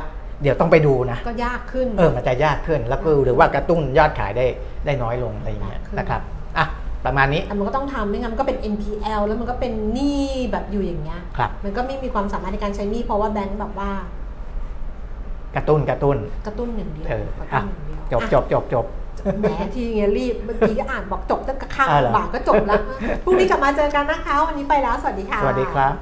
เดี๋ยวต้องไปดูนะ
ก็ยากขึ้น
เออมันจะยากขึ้นแล้วก็หรือว่ากระตุ้นยอดขายได้ได้น้อยลงอะไรอย่างเงี้ย
ยากขึ้น
นะครับอะประมาณนี้
แต่มันก็ต้องทำไม่งั้นมันก็เป็น NPL แล้วมันก็เป็นหนี้แบบอยู่อย่างเงี้ย
ครับ
มันก็ไม่มีความสามารถในการใช้หนี้เพราะว่าแบงก์แบบว่า ก
ระตุ้นกระตุ้น
กระตุ้นอย่างเดียว
เออก
ระ
อะ
ตุ้นอย่างเดียว
จบ
อะ
จบจบจบ
แหมทีเงี้ยรีบเมื่อกี้ก็อ่านบอกจบตั้งแต่ข้าง
อ่าเหรอ
บ่ายก็จบแล้วพรุ่งนี้กลับมาเจอกันนะคะวันนี้ไปแล้วสวัสดีค่ะ
สวัสดีครับ